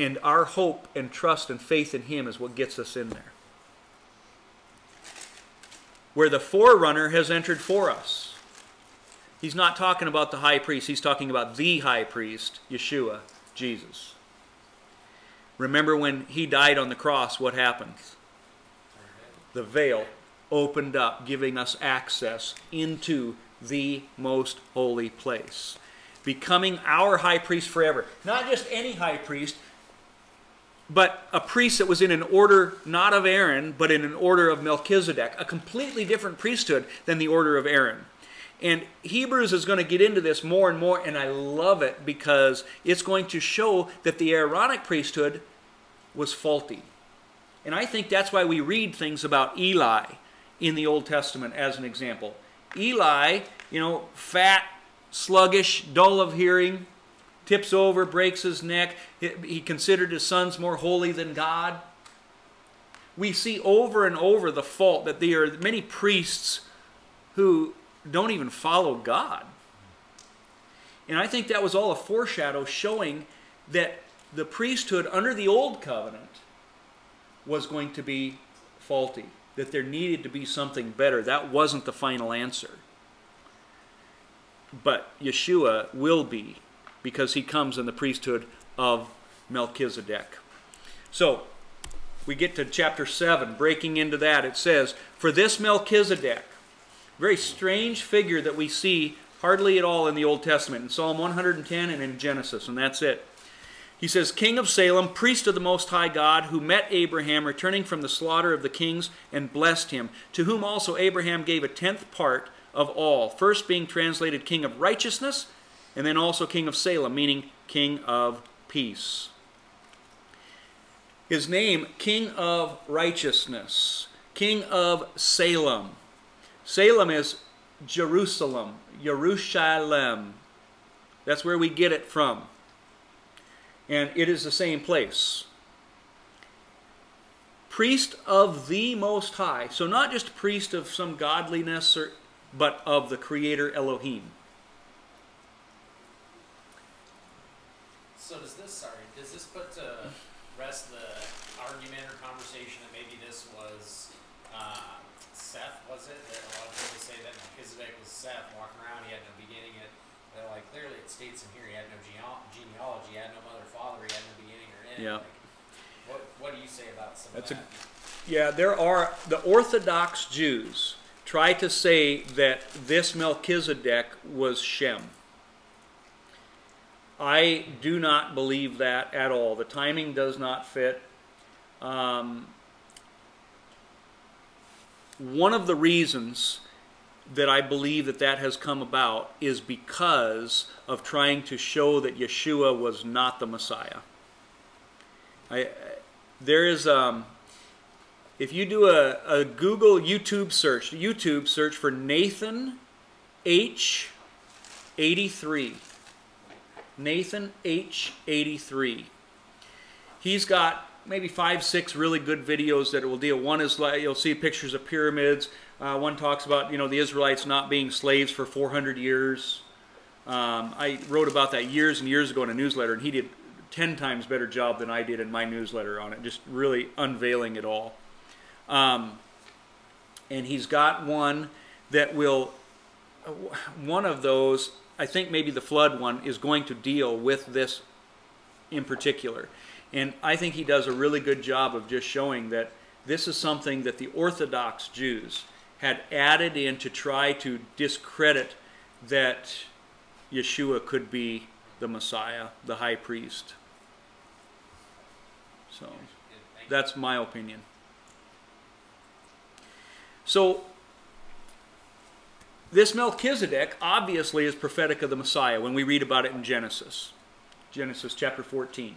And our hope and trust and faith in Him is what gets us in there. Where the forerunner has entered for us. He's not talking about the high priest, he's talking about the high priest, Yeshua, Jesus. Remember when he died on the cross, what happened? The veil opened up, giving us access into the most holy place. Becoming our high priest forever. Not just any high priest, but a priest that was in an order not of Aaron, but in an order of Melchizedek, a completely different priesthood than the order of Aaron. And Hebrews is going to get into this more and more, and I love it because it's going to show that the Aaronic priesthood was faulty. And I think that's why we read things about Eli in the Old Testament as an example. Eli, you know, fat, sluggish, dull of hearing, tips over, breaks his neck. He considered his sons more holy than God. We see over and over the fault that there are many priests who don't even follow God. And I think that was all a foreshadow showing that the priesthood under the old covenant was going to be faulty, that there needed to be something better. That wasn't the final answer. But Yeshua will be because he comes in the priesthood of Melchizedek. So, we get to chapter 7, breaking into that. It says, For this Melchizedek, very strange figure that we see hardly at all in the Old Testament, in Psalm 110 and in Genesis, and that's it. He says, King of Salem, priest of the Most High God, who met Abraham returning from the slaughter of the kings and blessed him, to whom also Abraham gave a tenth part of all, first being translated King of Righteousness, and then also King of Salem, meaning King of Peace. His name, King of Righteousness, King of Salem. Salem is Jerusalem, Jerusalem. That's where we get it from. And it is the same place. Priest of the Most High. So, not just priest of some godliness, or, but of the Creator Elohim. So does this? Sorry, does this put uh, rest the argument or conversation that maybe this was uh, Seth, was it? That a lot of people say that Melchizedek was Seth walking around, he had no beginning. It, but like clearly it states in here he had no gene- genealogy, he had no mother, father, he had no beginning or end. Yeah. Like, what What do you say about some That's a- of that? Yeah, there are the Orthodox Jews try to say that this Melchizedek was Shem. I do not believe that at all. The timing does not fit. Um, one of the reasons that I believe that that has come about is because of trying to show that Yeshua was not the Messiah. I, there is um, if you do a, a Google YouTube search, YouTube search for Nathan H83. Nathan H83. He's got maybe five, six really good videos that will deal. One is like you'll see pictures of pyramids. Uh, one talks about you know the Israelites not being slaves for 400 years. Um, I wrote about that years and years ago in a newsletter, and he did 10 times better job than I did in my newsletter on it, just really unveiling it all. Um, and he's got one that will, one of those, I think maybe the flood one, is going to deal with this in particular. And I think he does a really good job of just showing that this is something that the Orthodox Jews had added in to try to discredit that Yeshua could be the Messiah, the high priest. So that's my opinion. So this Melchizedek obviously is prophetic of the Messiah when we read about it in Genesis. Genesis chapter 14.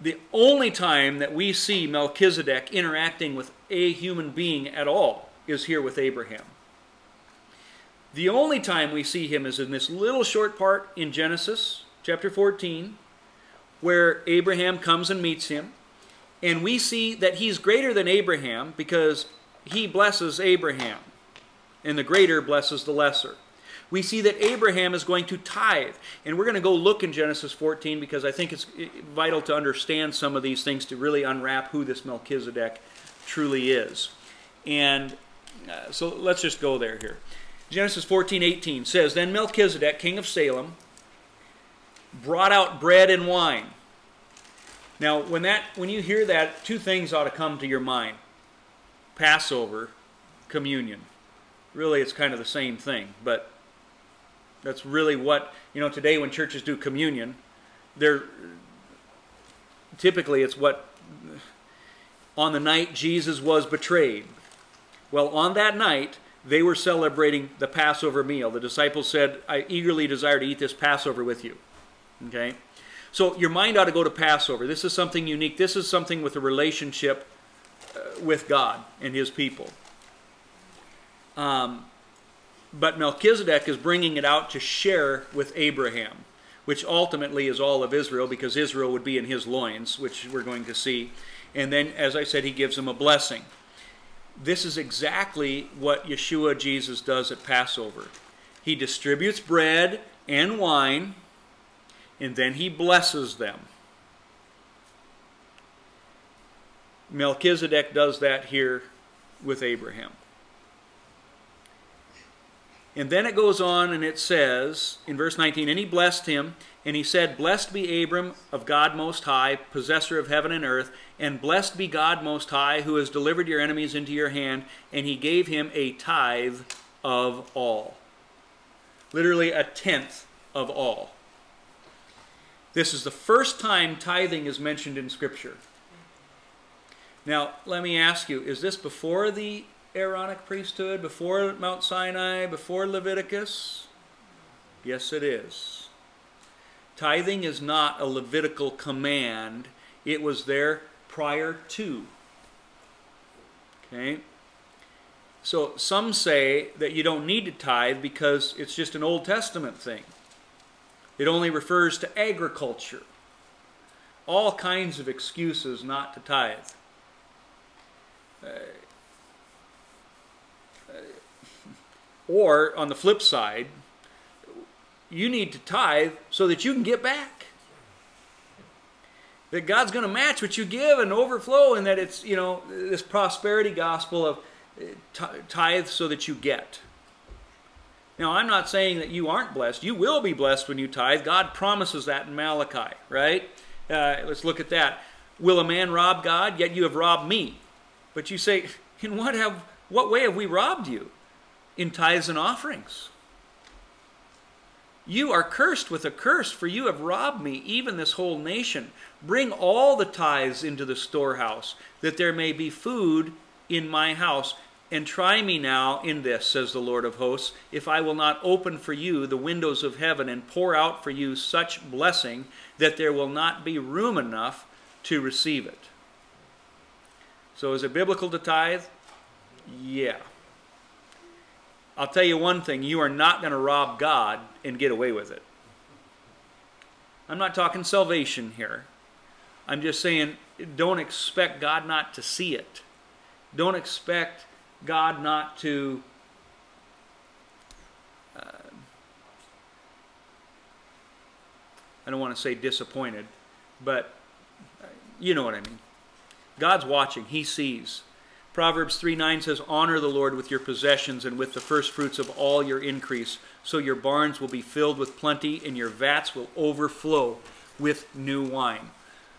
The only time that we see Melchizedek interacting with a human being at all is here with Abraham. The only time we see him is in this little short part in Genesis chapter 14, where Abraham comes and meets him. And we see that he's greater than Abraham because he blesses Abraham, and the greater blesses the lesser. We see that Abraham is going to tithe. And we're going to go look in Genesis 14 because I think it's vital to understand some of these things to really unwrap who this Melchizedek truly is. And uh, so let's just go there here. Genesis 14 18 says, Then Melchizedek, king of Salem, brought out bread and wine. Now, when that when you hear that, two things ought to come to your mind. Passover, communion. Really it's kind of the same thing, but that's really what, you know, today when churches do communion, they're typically it's what on the night Jesus was betrayed. Well, on that night, they were celebrating the Passover meal. The disciples said, I eagerly desire to eat this Passover with you. Okay? So your mind ought to go to Passover. This is something unique. This is something with a relationship with God and his people. Um, but Melchizedek is bringing it out to share with Abraham, which ultimately is all of Israel because Israel would be in his loins, which we're going to see. And then, as I said, he gives him a blessing. This is exactly what Yeshua Jesus does at Passover. He distributes bread and wine, and then he blesses them. Melchizedek does that here with Abraham. And then it goes on and it says in verse 19, And he blessed him, and he said, Blessed be Abram of God Most High, possessor of heaven and earth, and blessed be God Most High, who has delivered your enemies into your hand. And he gave him a tithe of all. Literally a tenth of all. This is the first time tithing is mentioned in Scripture. Now, let me ask you is this before the Aaronic priesthood, before Mount Sinai, before Leviticus? Yes, it is. Tithing is not a Levitical command, it was there prior to. Okay? So some say that you don't need to tithe because it's just an Old Testament thing. It only refers to agriculture. All kinds of excuses not to tithe. Uh, Or on the flip side, you need to tithe so that you can get back. that God's going to match what you give and overflow, and that it's, you know, this prosperity gospel of uh, tithe so that you get. Now, I'm not saying that you aren't blessed. You will be blessed when you tithe. God promises that in Malachi, right? Uh, let's look at that. Will a man rob God? Yet you have robbed me. But you say, in what have what way have we robbed you? In tithes and offerings. You are cursed with a curse, for you have robbed me, even this whole nation. Bring all the tithes into the storehouse, that there may be food in my house. And try me now in this, says the Lord of hosts, if I will not open for you the windows of heaven and pour out for you such blessing that there will not be room enough to receive it. So, is it biblical to tithe? Yeah. I'll tell you one thing you are not going to rob God and get away with it. I'm not talking salvation here. I'm just saying don't expect God not to see it. Don't expect God not to. Uh, I don't want to say disappointed, but uh, you know what I mean. God's watching, He sees. Proverbs 3 9 says, Honor the Lord with your possessions and with the first fruits of all your increase, so your barns will be filled with plenty and your vats will overflow with new wine.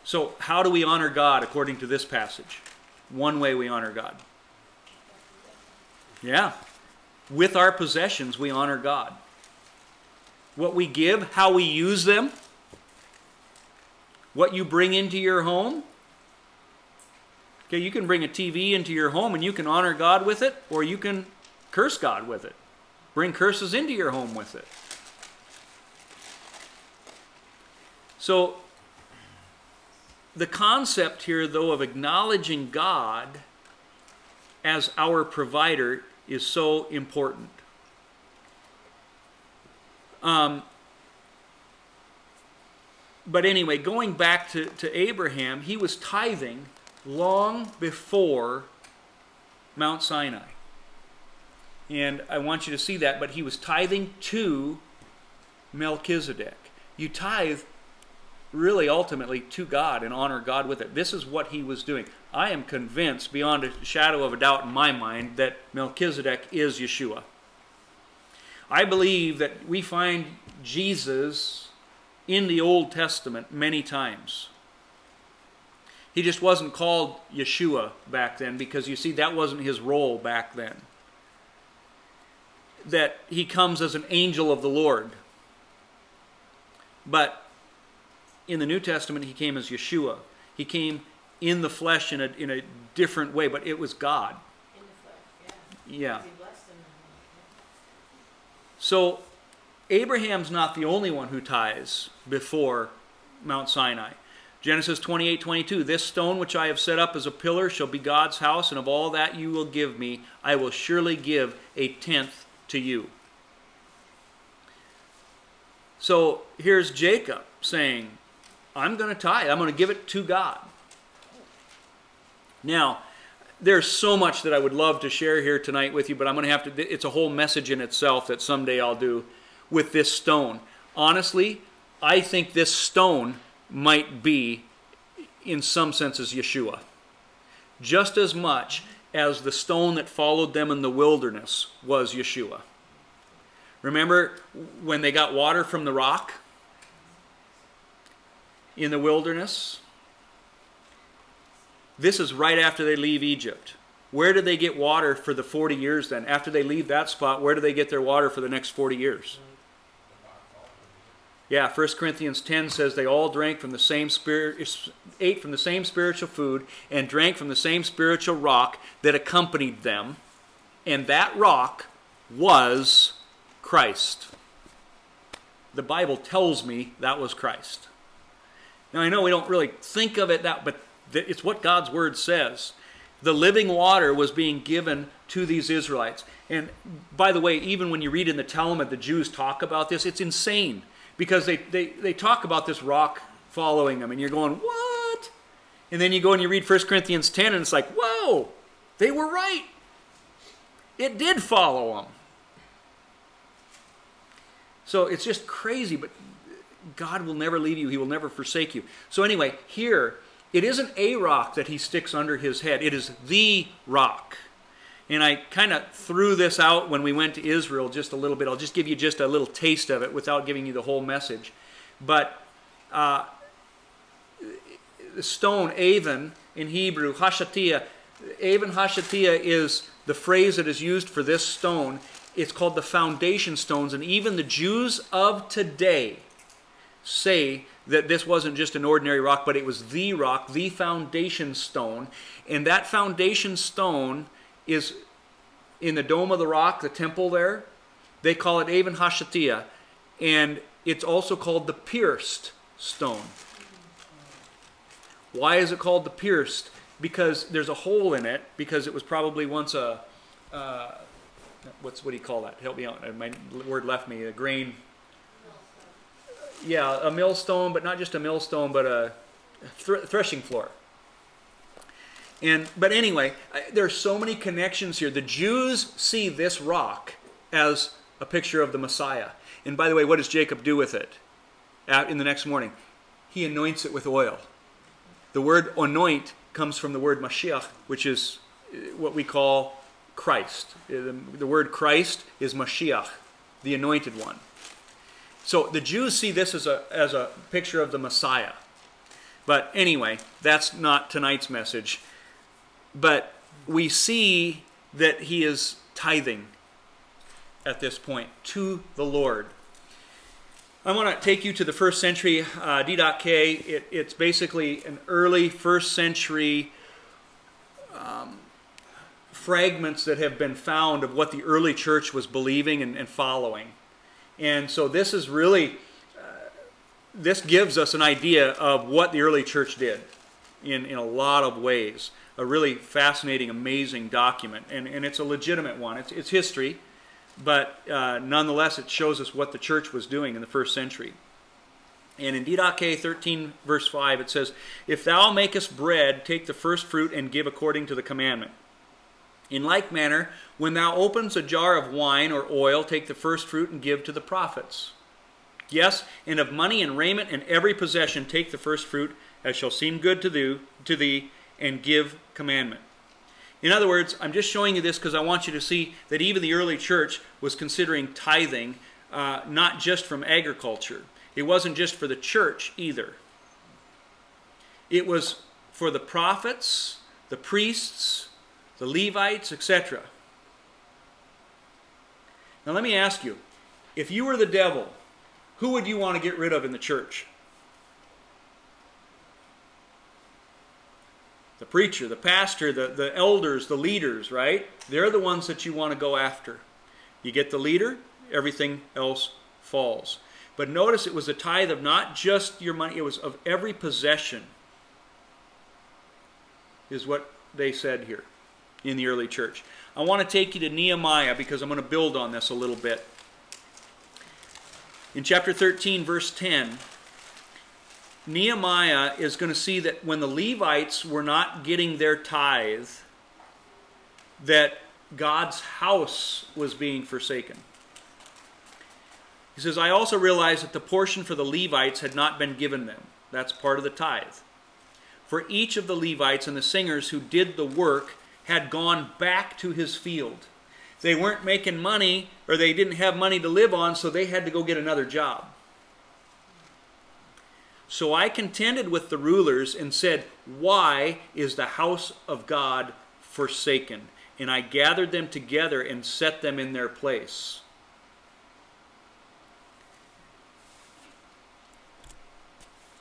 So, how do we honor God according to this passage? One way we honor God. Yeah. With our possessions, we honor God. What we give, how we use them, what you bring into your home, Okay, you can bring a TV into your home and you can honor God with it, or you can curse God with it. Bring curses into your home with it. So, the concept here, though, of acknowledging God as our provider is so important. Um, but anyway, going back to, to Abraham, he was tithing long before Mount Sinai. And I want you to see that, but he was tithing to Melchizedek. You tithe really ultimately to God and honor God with it. This is what he was doing. I am convinced, beyond a shadow of a doubt in my mind, that Melchizedek is Yeshua. I believe that we find Jesus in the Old Testament many times. He just wasn't called Yeshua back then because you see, that wasn't his role back then. That he comes as an angel of the Lord. But in the New Testament, he came as Yeshua. He came in the flesh in a, in a different way, but it was God. In the flesh, yeah. Yeah. He blessed them. So Abraham's not the only one who tithes before Mount Sinai. Genesis 28 22, this stone which I have set up as a pillar shall be God's house, and of all that you will give me, I will surely give a tenth to you. So here's Jacob saying, I'm going to tithe, I'm going to give it to God. Now, there's so much that I would love to share here tonight with you, but I'm going to have to, it's a whole message in itself that someday I'll do with this stone. Honestly, I think this stone might be, in some senses, Yeshua. Just as much as the stone that followed them in the wilderness was Yeshua. Remember when they got water from the rock in the wilderness? This is right after they leave Egypt. Where do they get water for the 40 years then? After they leave that spot, where do they get their water for the next 40 years? Yeah, 1 Corinthians 10 says they all drank from the same spirit, ate from the same spiritual food, and drank from the same spiritual rock that accompanied them. And that rock was Christ. The Bible tells me that was Christ. Now I know we don't really think of it that, but it's what God's word says. The living water was being given to these Israelites. And by the way, even when you read in the Talmud, the Jews talk about this, it's insane because they, they, they talk about this rock following them, and you're going, what? And then you go and you read 1 Corinthians 10, and it's like, whoa, they were right. It did follow them. So it's just crazy, but God will never leave you, He will never forsake you. So, anyway, here, it isn't a rock that He sticks under His head, it is the rock. And I kind of threw this out when we went to Israel just a little bit. I'll just give you just a little taste of it without giving you the whole message. But uh, the stone, Avon, in Hebrew, Hashatia, Avon Hashatia is the phrase that is used for this stone. It's called the foundation stones. And even the Jews of today say that this wasn't just an ordinary rock, but it was the rock, the foundation stone. And that foundation stone is in the Dome of the Rock, the temple there. They call it Avon Hashatia. And it's also called the pierced stone. Why is it called the pierced? Because there's a hole in it, because it was probably once a. Uh, what's what do you call that? Help me out. My word left me. A grain. Yeah, a millstone, but not just a millstone, but a thr- threshing floor. And but anyway, there are so many connections here. The Jews see this rock as a picture of the Messiah. And by the way, what does Jacob do with it? in the next morning, he anoints it with oil. The word anoint comes from the word Mashiach, which is uh, what we call Christ. Uh, the word Christ is Mashiach, the anointed one. So the Jews see this as a, as a picture of the Messiah. But anyway, that's not tonight's message. But we see that he is tithing at this point to the Lord. I want to take you to the first century uh, Didache It, it's basically an early first century um, fragments that have been found of what the early church was believing and, and following. And so this is really, uh, this gives us an idea of what the early church did in, in a lot of ways a really fascinating, amazing document, and, and it's a legitimate one. It's, it's history, but uh, nonetheless, it shows us what the church was doing in the first century. And in Didache 13, verse 5, it says, If thou makest bread, take the first fruit and give according to the commandment. In like manner, when thou opens a jar of wine or oil, take the first fruit and give to the prophets. Yes, and of money and raiment and every possession take the first fruit, as shall seem good to thee, to thee and give commandment. In other words, I'm just showing you this because I want you to see that even the early church was considering tithing uh, not just from agriculture. It wasn't just for the church either. It was for the prophets, the priests, the Levites, etc. Now, let me ask you if you were the devil, who would you want to get rid of in the church? The preacher, the pastor, the, the elders, the leaders, right? They're the ones that you want to go after. You get the leader, everything else falls. But notice it was a tithe of not just your money, it was of every possession, is what they said here in the early church. I want to take you to Nehemiah because I'm going to build on this a little bit. In chapter 13, verse 10, Nehemiah is going to see that when the Levites were not getting their tithe, that God's house was being forsaken. He says, I also realized that the portion for the Levites had not been given them. That's part of the tithe. For each of the Levites and the singers who did the work had gone back to his field. They weren't making money or they didn't have money to live on, so they had to go get another job. So I contended with the rulers and said, Why is the house of God forsaken? And I gathered them together and set them in their place.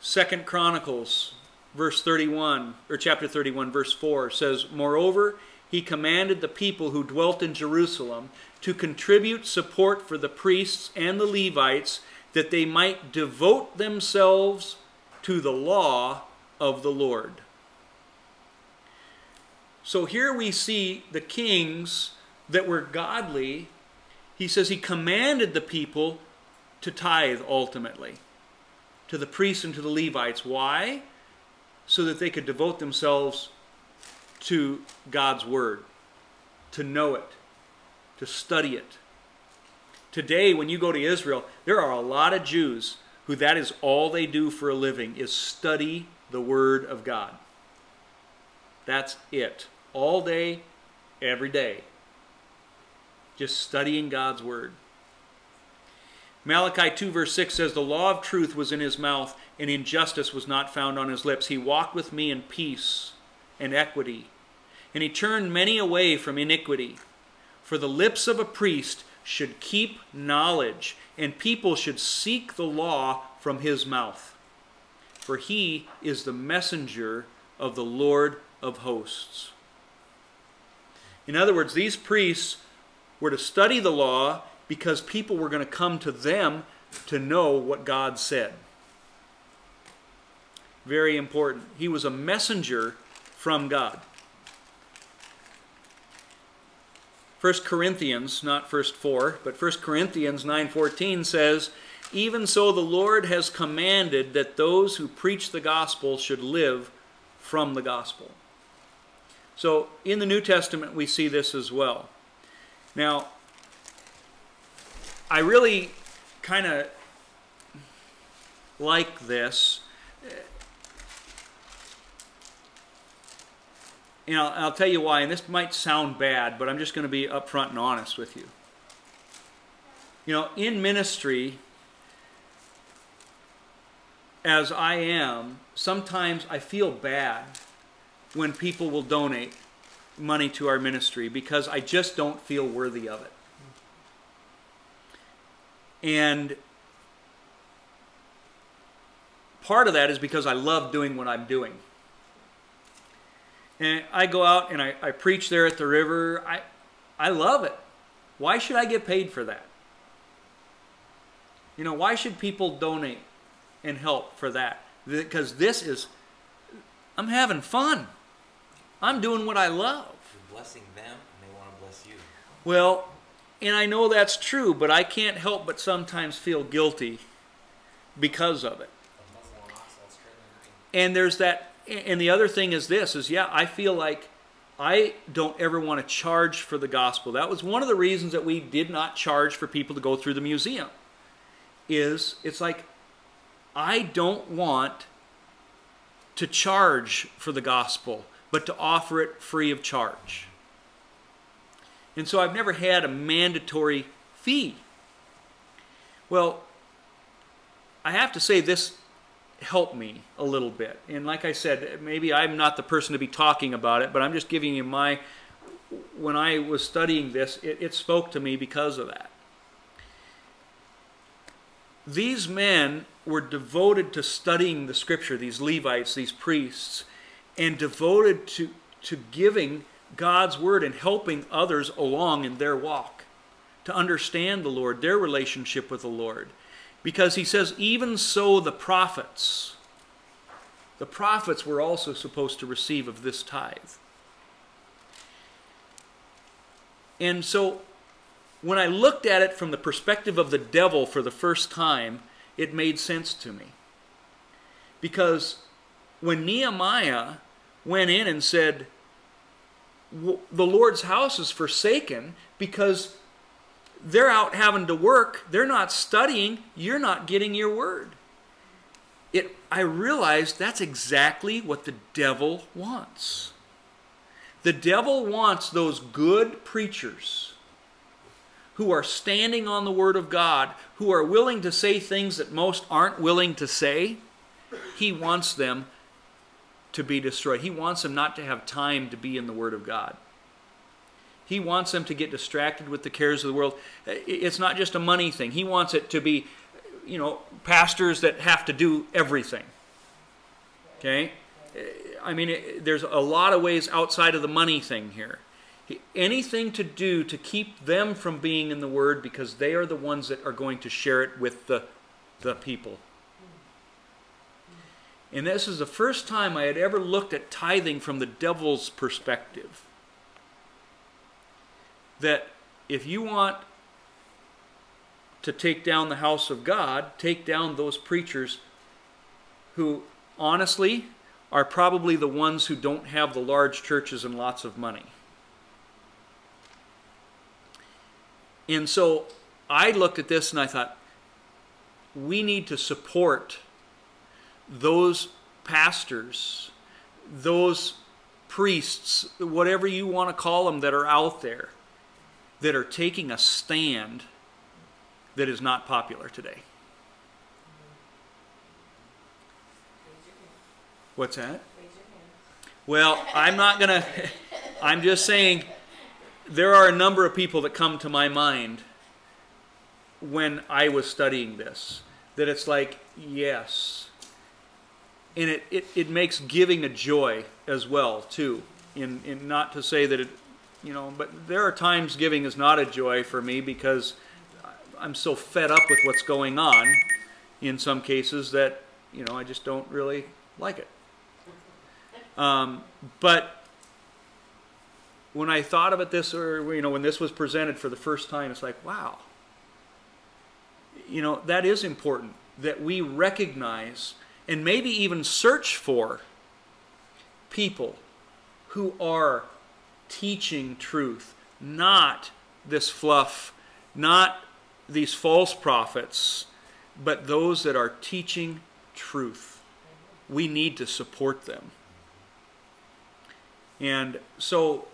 Second Chronicles, verse 31, or chapter 31, verse 4 says, Moreover, he commanded the people who dwelt in Jerusalem to contribute support for the priests and the Levites that they might devote themselves to the law of the Lord. So here we see the kings that were godly. He says he commanded the people to tithe ultimately to the priests and to the Levites. Why? So that they could devote themselves to God's Word, to know it, to study it. Today, when you go to Israel, there are a lot of Jews who that is all they do for a living is study the Word of God. That's it. All day, every day. Just studying God's Word. Malachi 2, verse 6 says, The law of truth was in his mouth, and injustice was not found on his lips. He walked with me in peace and equity, and he turned many away from iniquity. For the lips of a priest should keep knowledge, and people should seek the law from his mouth. For he is the messenger of the Lord of hosts. In other words, these priests were to study the law because people were going to come to them to know what God said. Very important. He was a messenger from God. 1 Corinthians, not first 4, but 1 Corinthians 9:14 says, "Even so the Lord has commanded that those who preach the gospel should live from the gospel." So, in the New Testament we see this as well. Now, I really kind of like this. And I'll, I'll, tell you why, and this might sound bad, but I'm just going to be upfront and honest with you. You know, in ministry, as I am, sometimes I feel bad when people will donate money to our ministry because I just don't feel worthy of it. And part of that is because I love doing what I'm doing. And I go out and I, I preach there at the river. I, I love it. Why should I get paid for that? You know, why should people donate and help for that? Because this is, I'm having fun. I'm doing what I love. You're blessing them and they want to bless you. Well, and I know that's true, but I can't help but sometimes feel guilty because of it. And there's that and the other thing is this is yeah, I feel like I don't ever want to charge for the gospel. That was one of the reasons that we did not charge for people to go through the museum. Is it's like I don't want to charge for the gospel, but to offer it free of charge. And so I've never had a mandatory fee. Well, I have to say this helped me a little bit. And like I said, maybe I'm not the person to be talking about it, but I'm just giving you my. When I was studying this, it, it spoke to me because of that. These men were devoted to studying the scripture, these Levites, these priests, and devoted to, to giving God's word and helping others along in their walk to understand the Lord, their relationship with the Lord. Because he says, even so, the prophets, the prophets were also supposed to receive of this tithe. And so, when I looked at it from the perspective of the devil for the first time, it made sense to me. Because when Nehemiah went in and said, the Lord's house is forsaken because they're out having to work, they're not studying, you're not getting your word. It I realized that's exactly what the devil wants. The devil wants those good preachers who are standing on the word of God, who are willing to say things that most aren't willing to say. He wants them to be destroyed. He wants them not to have time to be in the Word of God. He wants them to get distracted with the cares of the world. Uh, it's not just a money thing. He wants it to be, you know, pastors that have to do everything. Okay? Uh, I mean, it, there's a lot of ways outside of the money thing here. Anything to do to keep them from being in the Word because they are the ones that are going to share it with the, the people. And this is the first time I had ever looked at tithing from the devil's perspective that if you want to take down the house of God, take down those preachers who honestly are probably the ones who don't have the large churches and lots of money. And so I looked at this and I thought, we need to support those pastors, those priests, whatever you want to call them, that are out there that are taking a stand that is not popular today. What's that? Well, I'm not going to, I'm just saying there are a number of people that come to my mind when I was studying this that it's like, yes. And it, it, it makes giving a joy as well, too. In, in not to say that it, you know, but there are times giving is not a joy for me because I'm so fed up with what's going on in some cases that, you know, I just don't really like it. Um, but when I thought it this, or you know, when this was presented for the first time, it's like, wow. You know, that is important that we recognize and maybe even search for people who are teaching truth, not this fluff, not these false prophets, but those that are teaching truth. We need to support them. And so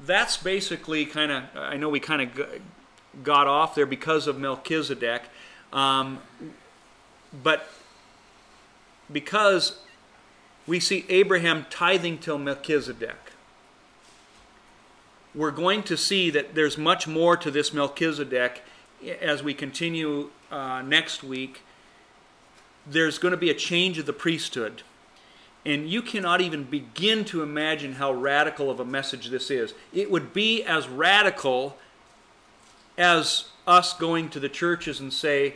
that's basically kind of, I know we kind of got off there because of Melchizedek, um, but because we see Abraham tithing till Melchizedek, we're going to see that there's much more to this Melchizedek as we continue uh, next week. There's going to be a change of the priesthood. And you cannot even begin to imagine how radical of a message this is. It would be as radical as us going to the churches and say,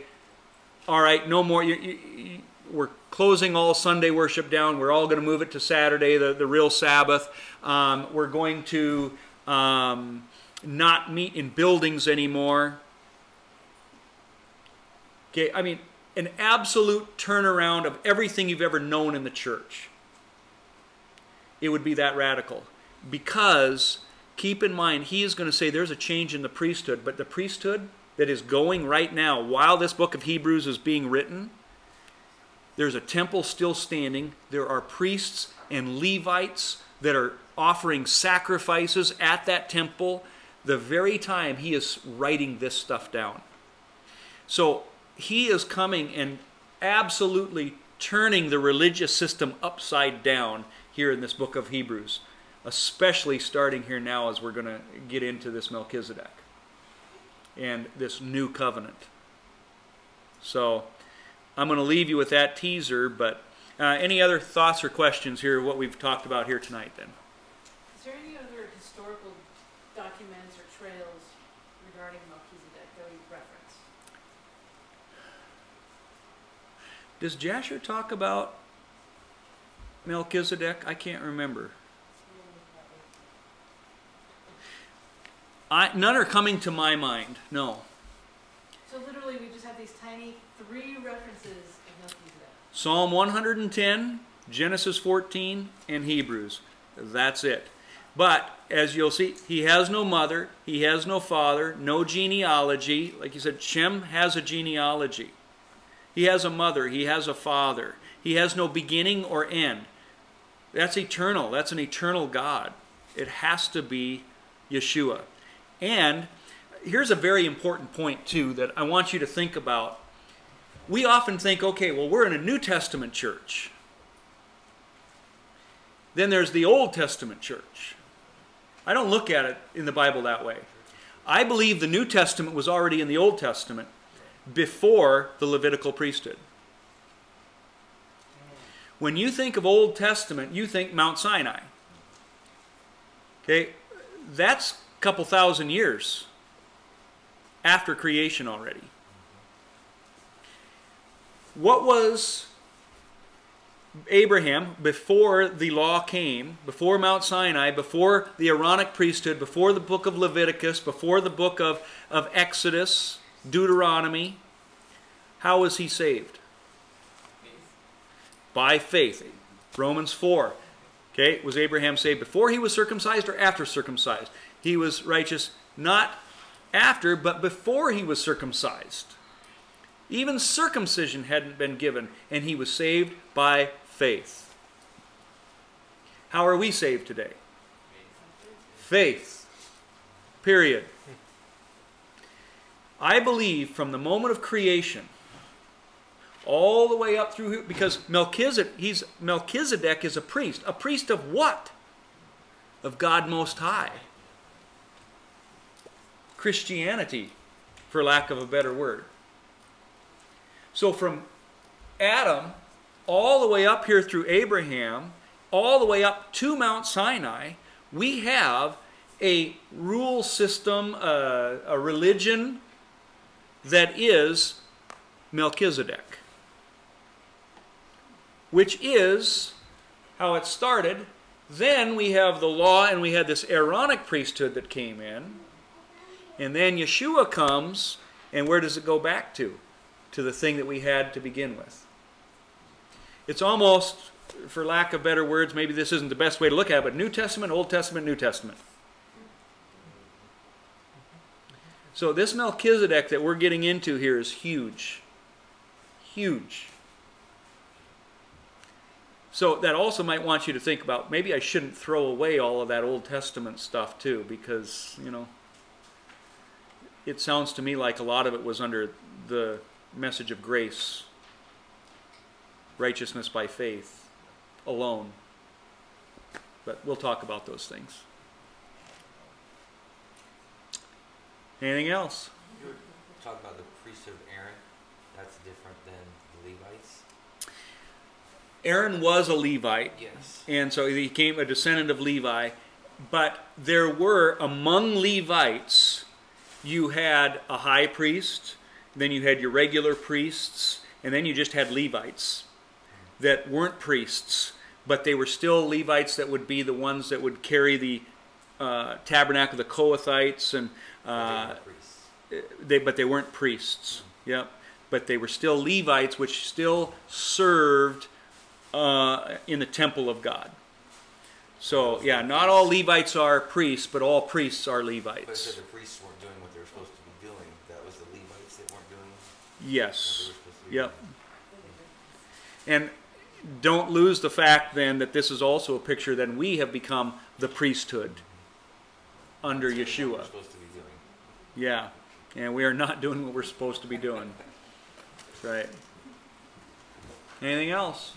all right, no more, you, you, we're closing all Sunday worship down. We're all going to move it to Saturday, the, the real Sabbath. Um, we're going to um, not meet in buildings anymore. Okay, I mean, an absolute turnaround of everything you've ever known in the church it would be that radical. Because, keep in mind, he is going to say there's a change in the priesthood, but the priesthood that is going right now, while this book of Hebrews is being written, there's a temple still standing. There are priests and Levites that are offering sacrifices at that temple the very time he is writing this stuff down. So he is coming and absolutely turning the religious system upside down here in this book of Hebrews, especially starting here now as we're going to get into this Melchizedek and this new covenant. So I'm going to leave you with that teaser, but uh, any other thoughts or questions here, what we've talked about here tonight then? Is there any other historical documents or trails regarding Melchizedek that we reference? Does Jasher talk about Melchizedek? I can't remember. I, none are coming to my mind. No. So literally, we just have these tiny three references of Melchizedek. Psalm 110, Genesis 14, and Hebrews. That's it. But as you'll see, he has no mother, he has no father, no genealogy. Like you said, Shem has a genealogy. He has a mother, he has a father. He has no beginning or end. That's eternal. That's an eternal God. It has to be Yeshua. And here's a very important point, too, that I want you to think about. We often think, okay, well, we're in a New Testament church. Then there's the Old Testament church. I don't look at it in the Bible that way. I believe the New Testament was already in the Old Testament before the Levitical priesthood. When you think of Old Testament, you think Mount Sinai. Okay, that's a couple thousand years after creation already. What was Abraham before the law came, before Mount Sinai, before the Aaronic priesthood, before the book of Leviticus, before the book of, of Exodus, Deuteronomy? How was he saved? by faith. Romans 4. Okay, was Abraham saved before he was circumcised or after circumcised? He was righteous not after, but before he was circumcised. Even circumcision hadn't been given, and he was saved by faith. How are we saved today? Faith. Period. I believe from the moment of creation all the way up through because Melchizedek, he's, Melchizedek is a priest. A priest of what? Of God Most High. Christianity, for lack of a better word. So from Adam all the way up here through Abraham, all the way up to Mount Sinai, we have a rule system, uh, a religion that is Melchizedek, which is how it started. Then we have the law, and we had this Aaronic priesthood that came in. And then Yeshua comes, and where does it go back to? To the thing that we had to begin with. It's almost, for lack of better words, maybe this isn't the best way to look at it, but New Testament, Old Testament, New Testament. So this Melchizedek that we're getting into here is huge. Huge. So that also might want you to think about maybe I shouldn't throw away all of that Old Testament stuff too, because, you know, it sounds to me like a lot of it was under the message of grace, righteousness by faith alone. But we'll talk about those things. Anything else? You were talking about the priesthood of Aaron. That's different than the Levites. Aaron was a Levite, Yes. and so he became a descendant of Levi. But there were among Levites, you had a high priest, then you had your regular priests, and then you just had Levites that weren't priests, but they were still Levites that would be the ones that would carry the uh, tabernacle, of the Kohathites, and But they uh, weren't priests. they, but they weren't priests. Yep. But they were still Levites, which still served uh, in the temple of God. So, yeah, not all Levites are priests, but all priests are But Levites. the priests weren't doing what they were supposed to be doing. That was the Levites that weren't doing what they Yes. were supposed to be Yep. doing. And don't lose the fact then that this is also a picture that we have become the priesthood under That's what we're Yeshua. supposed to be doing. Yeah. And we are not doing what we're supposed to be doing. Right. Anything else?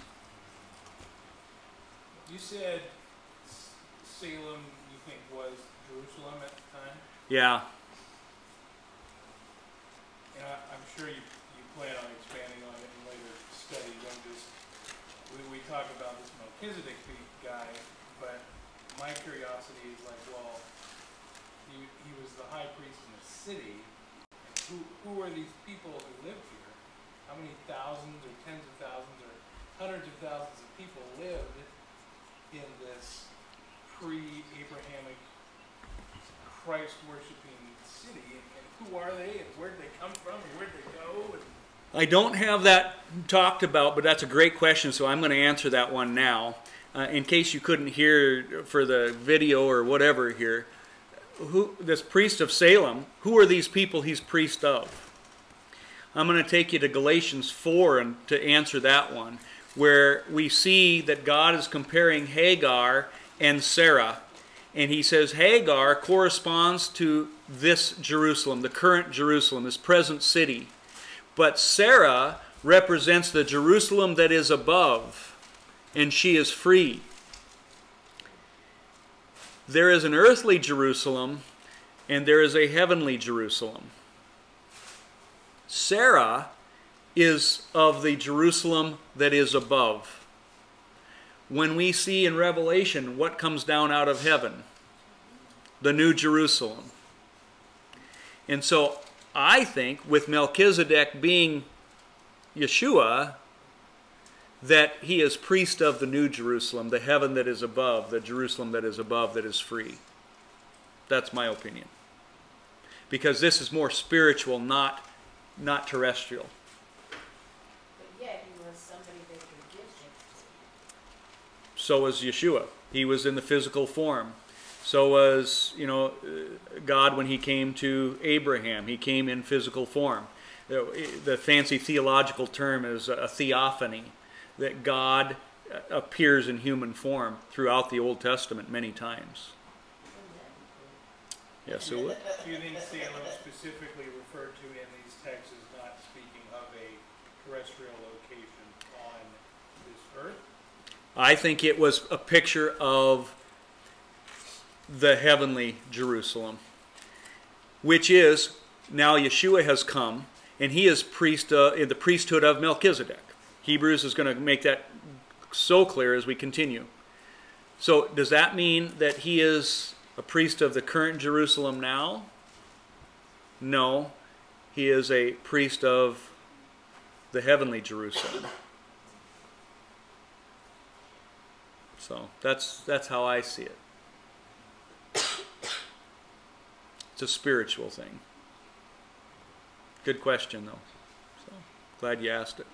You said Salem, you think was Jerusalem at the time, Yeah. and I, I'm sure you, you plan on expanding on it in later studies. I'm just, we, we talk about this Melchizedek guy, but my curiosity is like, well, he, he was the high priest in the city, and who, who are these people who lived here? How many thousands or tens of thousands or hundreds of thousands of people lived in this pre-Abrahamic Christ worshiping city, and, and who are they, and where did they come from, and where did they go? And I don't have that talked about, but that's a great question, so I'm going to answer that one now. Uh, in case you couldn't hear for the video or whatever here, who this priest of Salem, who are these people he's priest of? I'm going to take you to Galatians 4 and to answer that one, where we see that God is comparing Hagar and Sarah. And he says Hagar corresponds to this Jerusalem, the current Jerusalem, this present city. But Sarah represents the Jerusalem that is above, and she is free. There is an earthly Jerusalem, and there is a heavenly Jerusalem. Sarah is of the Jerusalem that is above. When we see in Revelation what comes down out of heaven, the New Jerusalem. And so I think with Melchizedek being Yeshua, that he is priest of the New Jerusalem, the heaven that is above, the Jerusalem that is above, that is free. That's my opinion. Because this is more spiritual, not, not terrestrial. But yet he was somebody that could give things. So was Yeshua. He was in the physical form. So was, you know, uh, God when he came to Abraham. He came in physical form. The, fancy theological term is a theophany, that God uh, appears in human form throughout the Old Testament many times. Yes, it would. Do you think Salem specifically referred to in these texts is not speaking of a terrestrial location on this earth? I think it was a picture of the heavenly Jerusalem, which is now Yeshua has come and he is priest uh, in the priesthood of Melchizedek. Hebrews is going to make that so clear as we continue. So, does that mean that he is a priest of the current Jerusalem now? No, he is a priest of the heavenly Jerusalem. So that's that's how I see it. It's a spiritual thing. Good question though. So glad you asked it.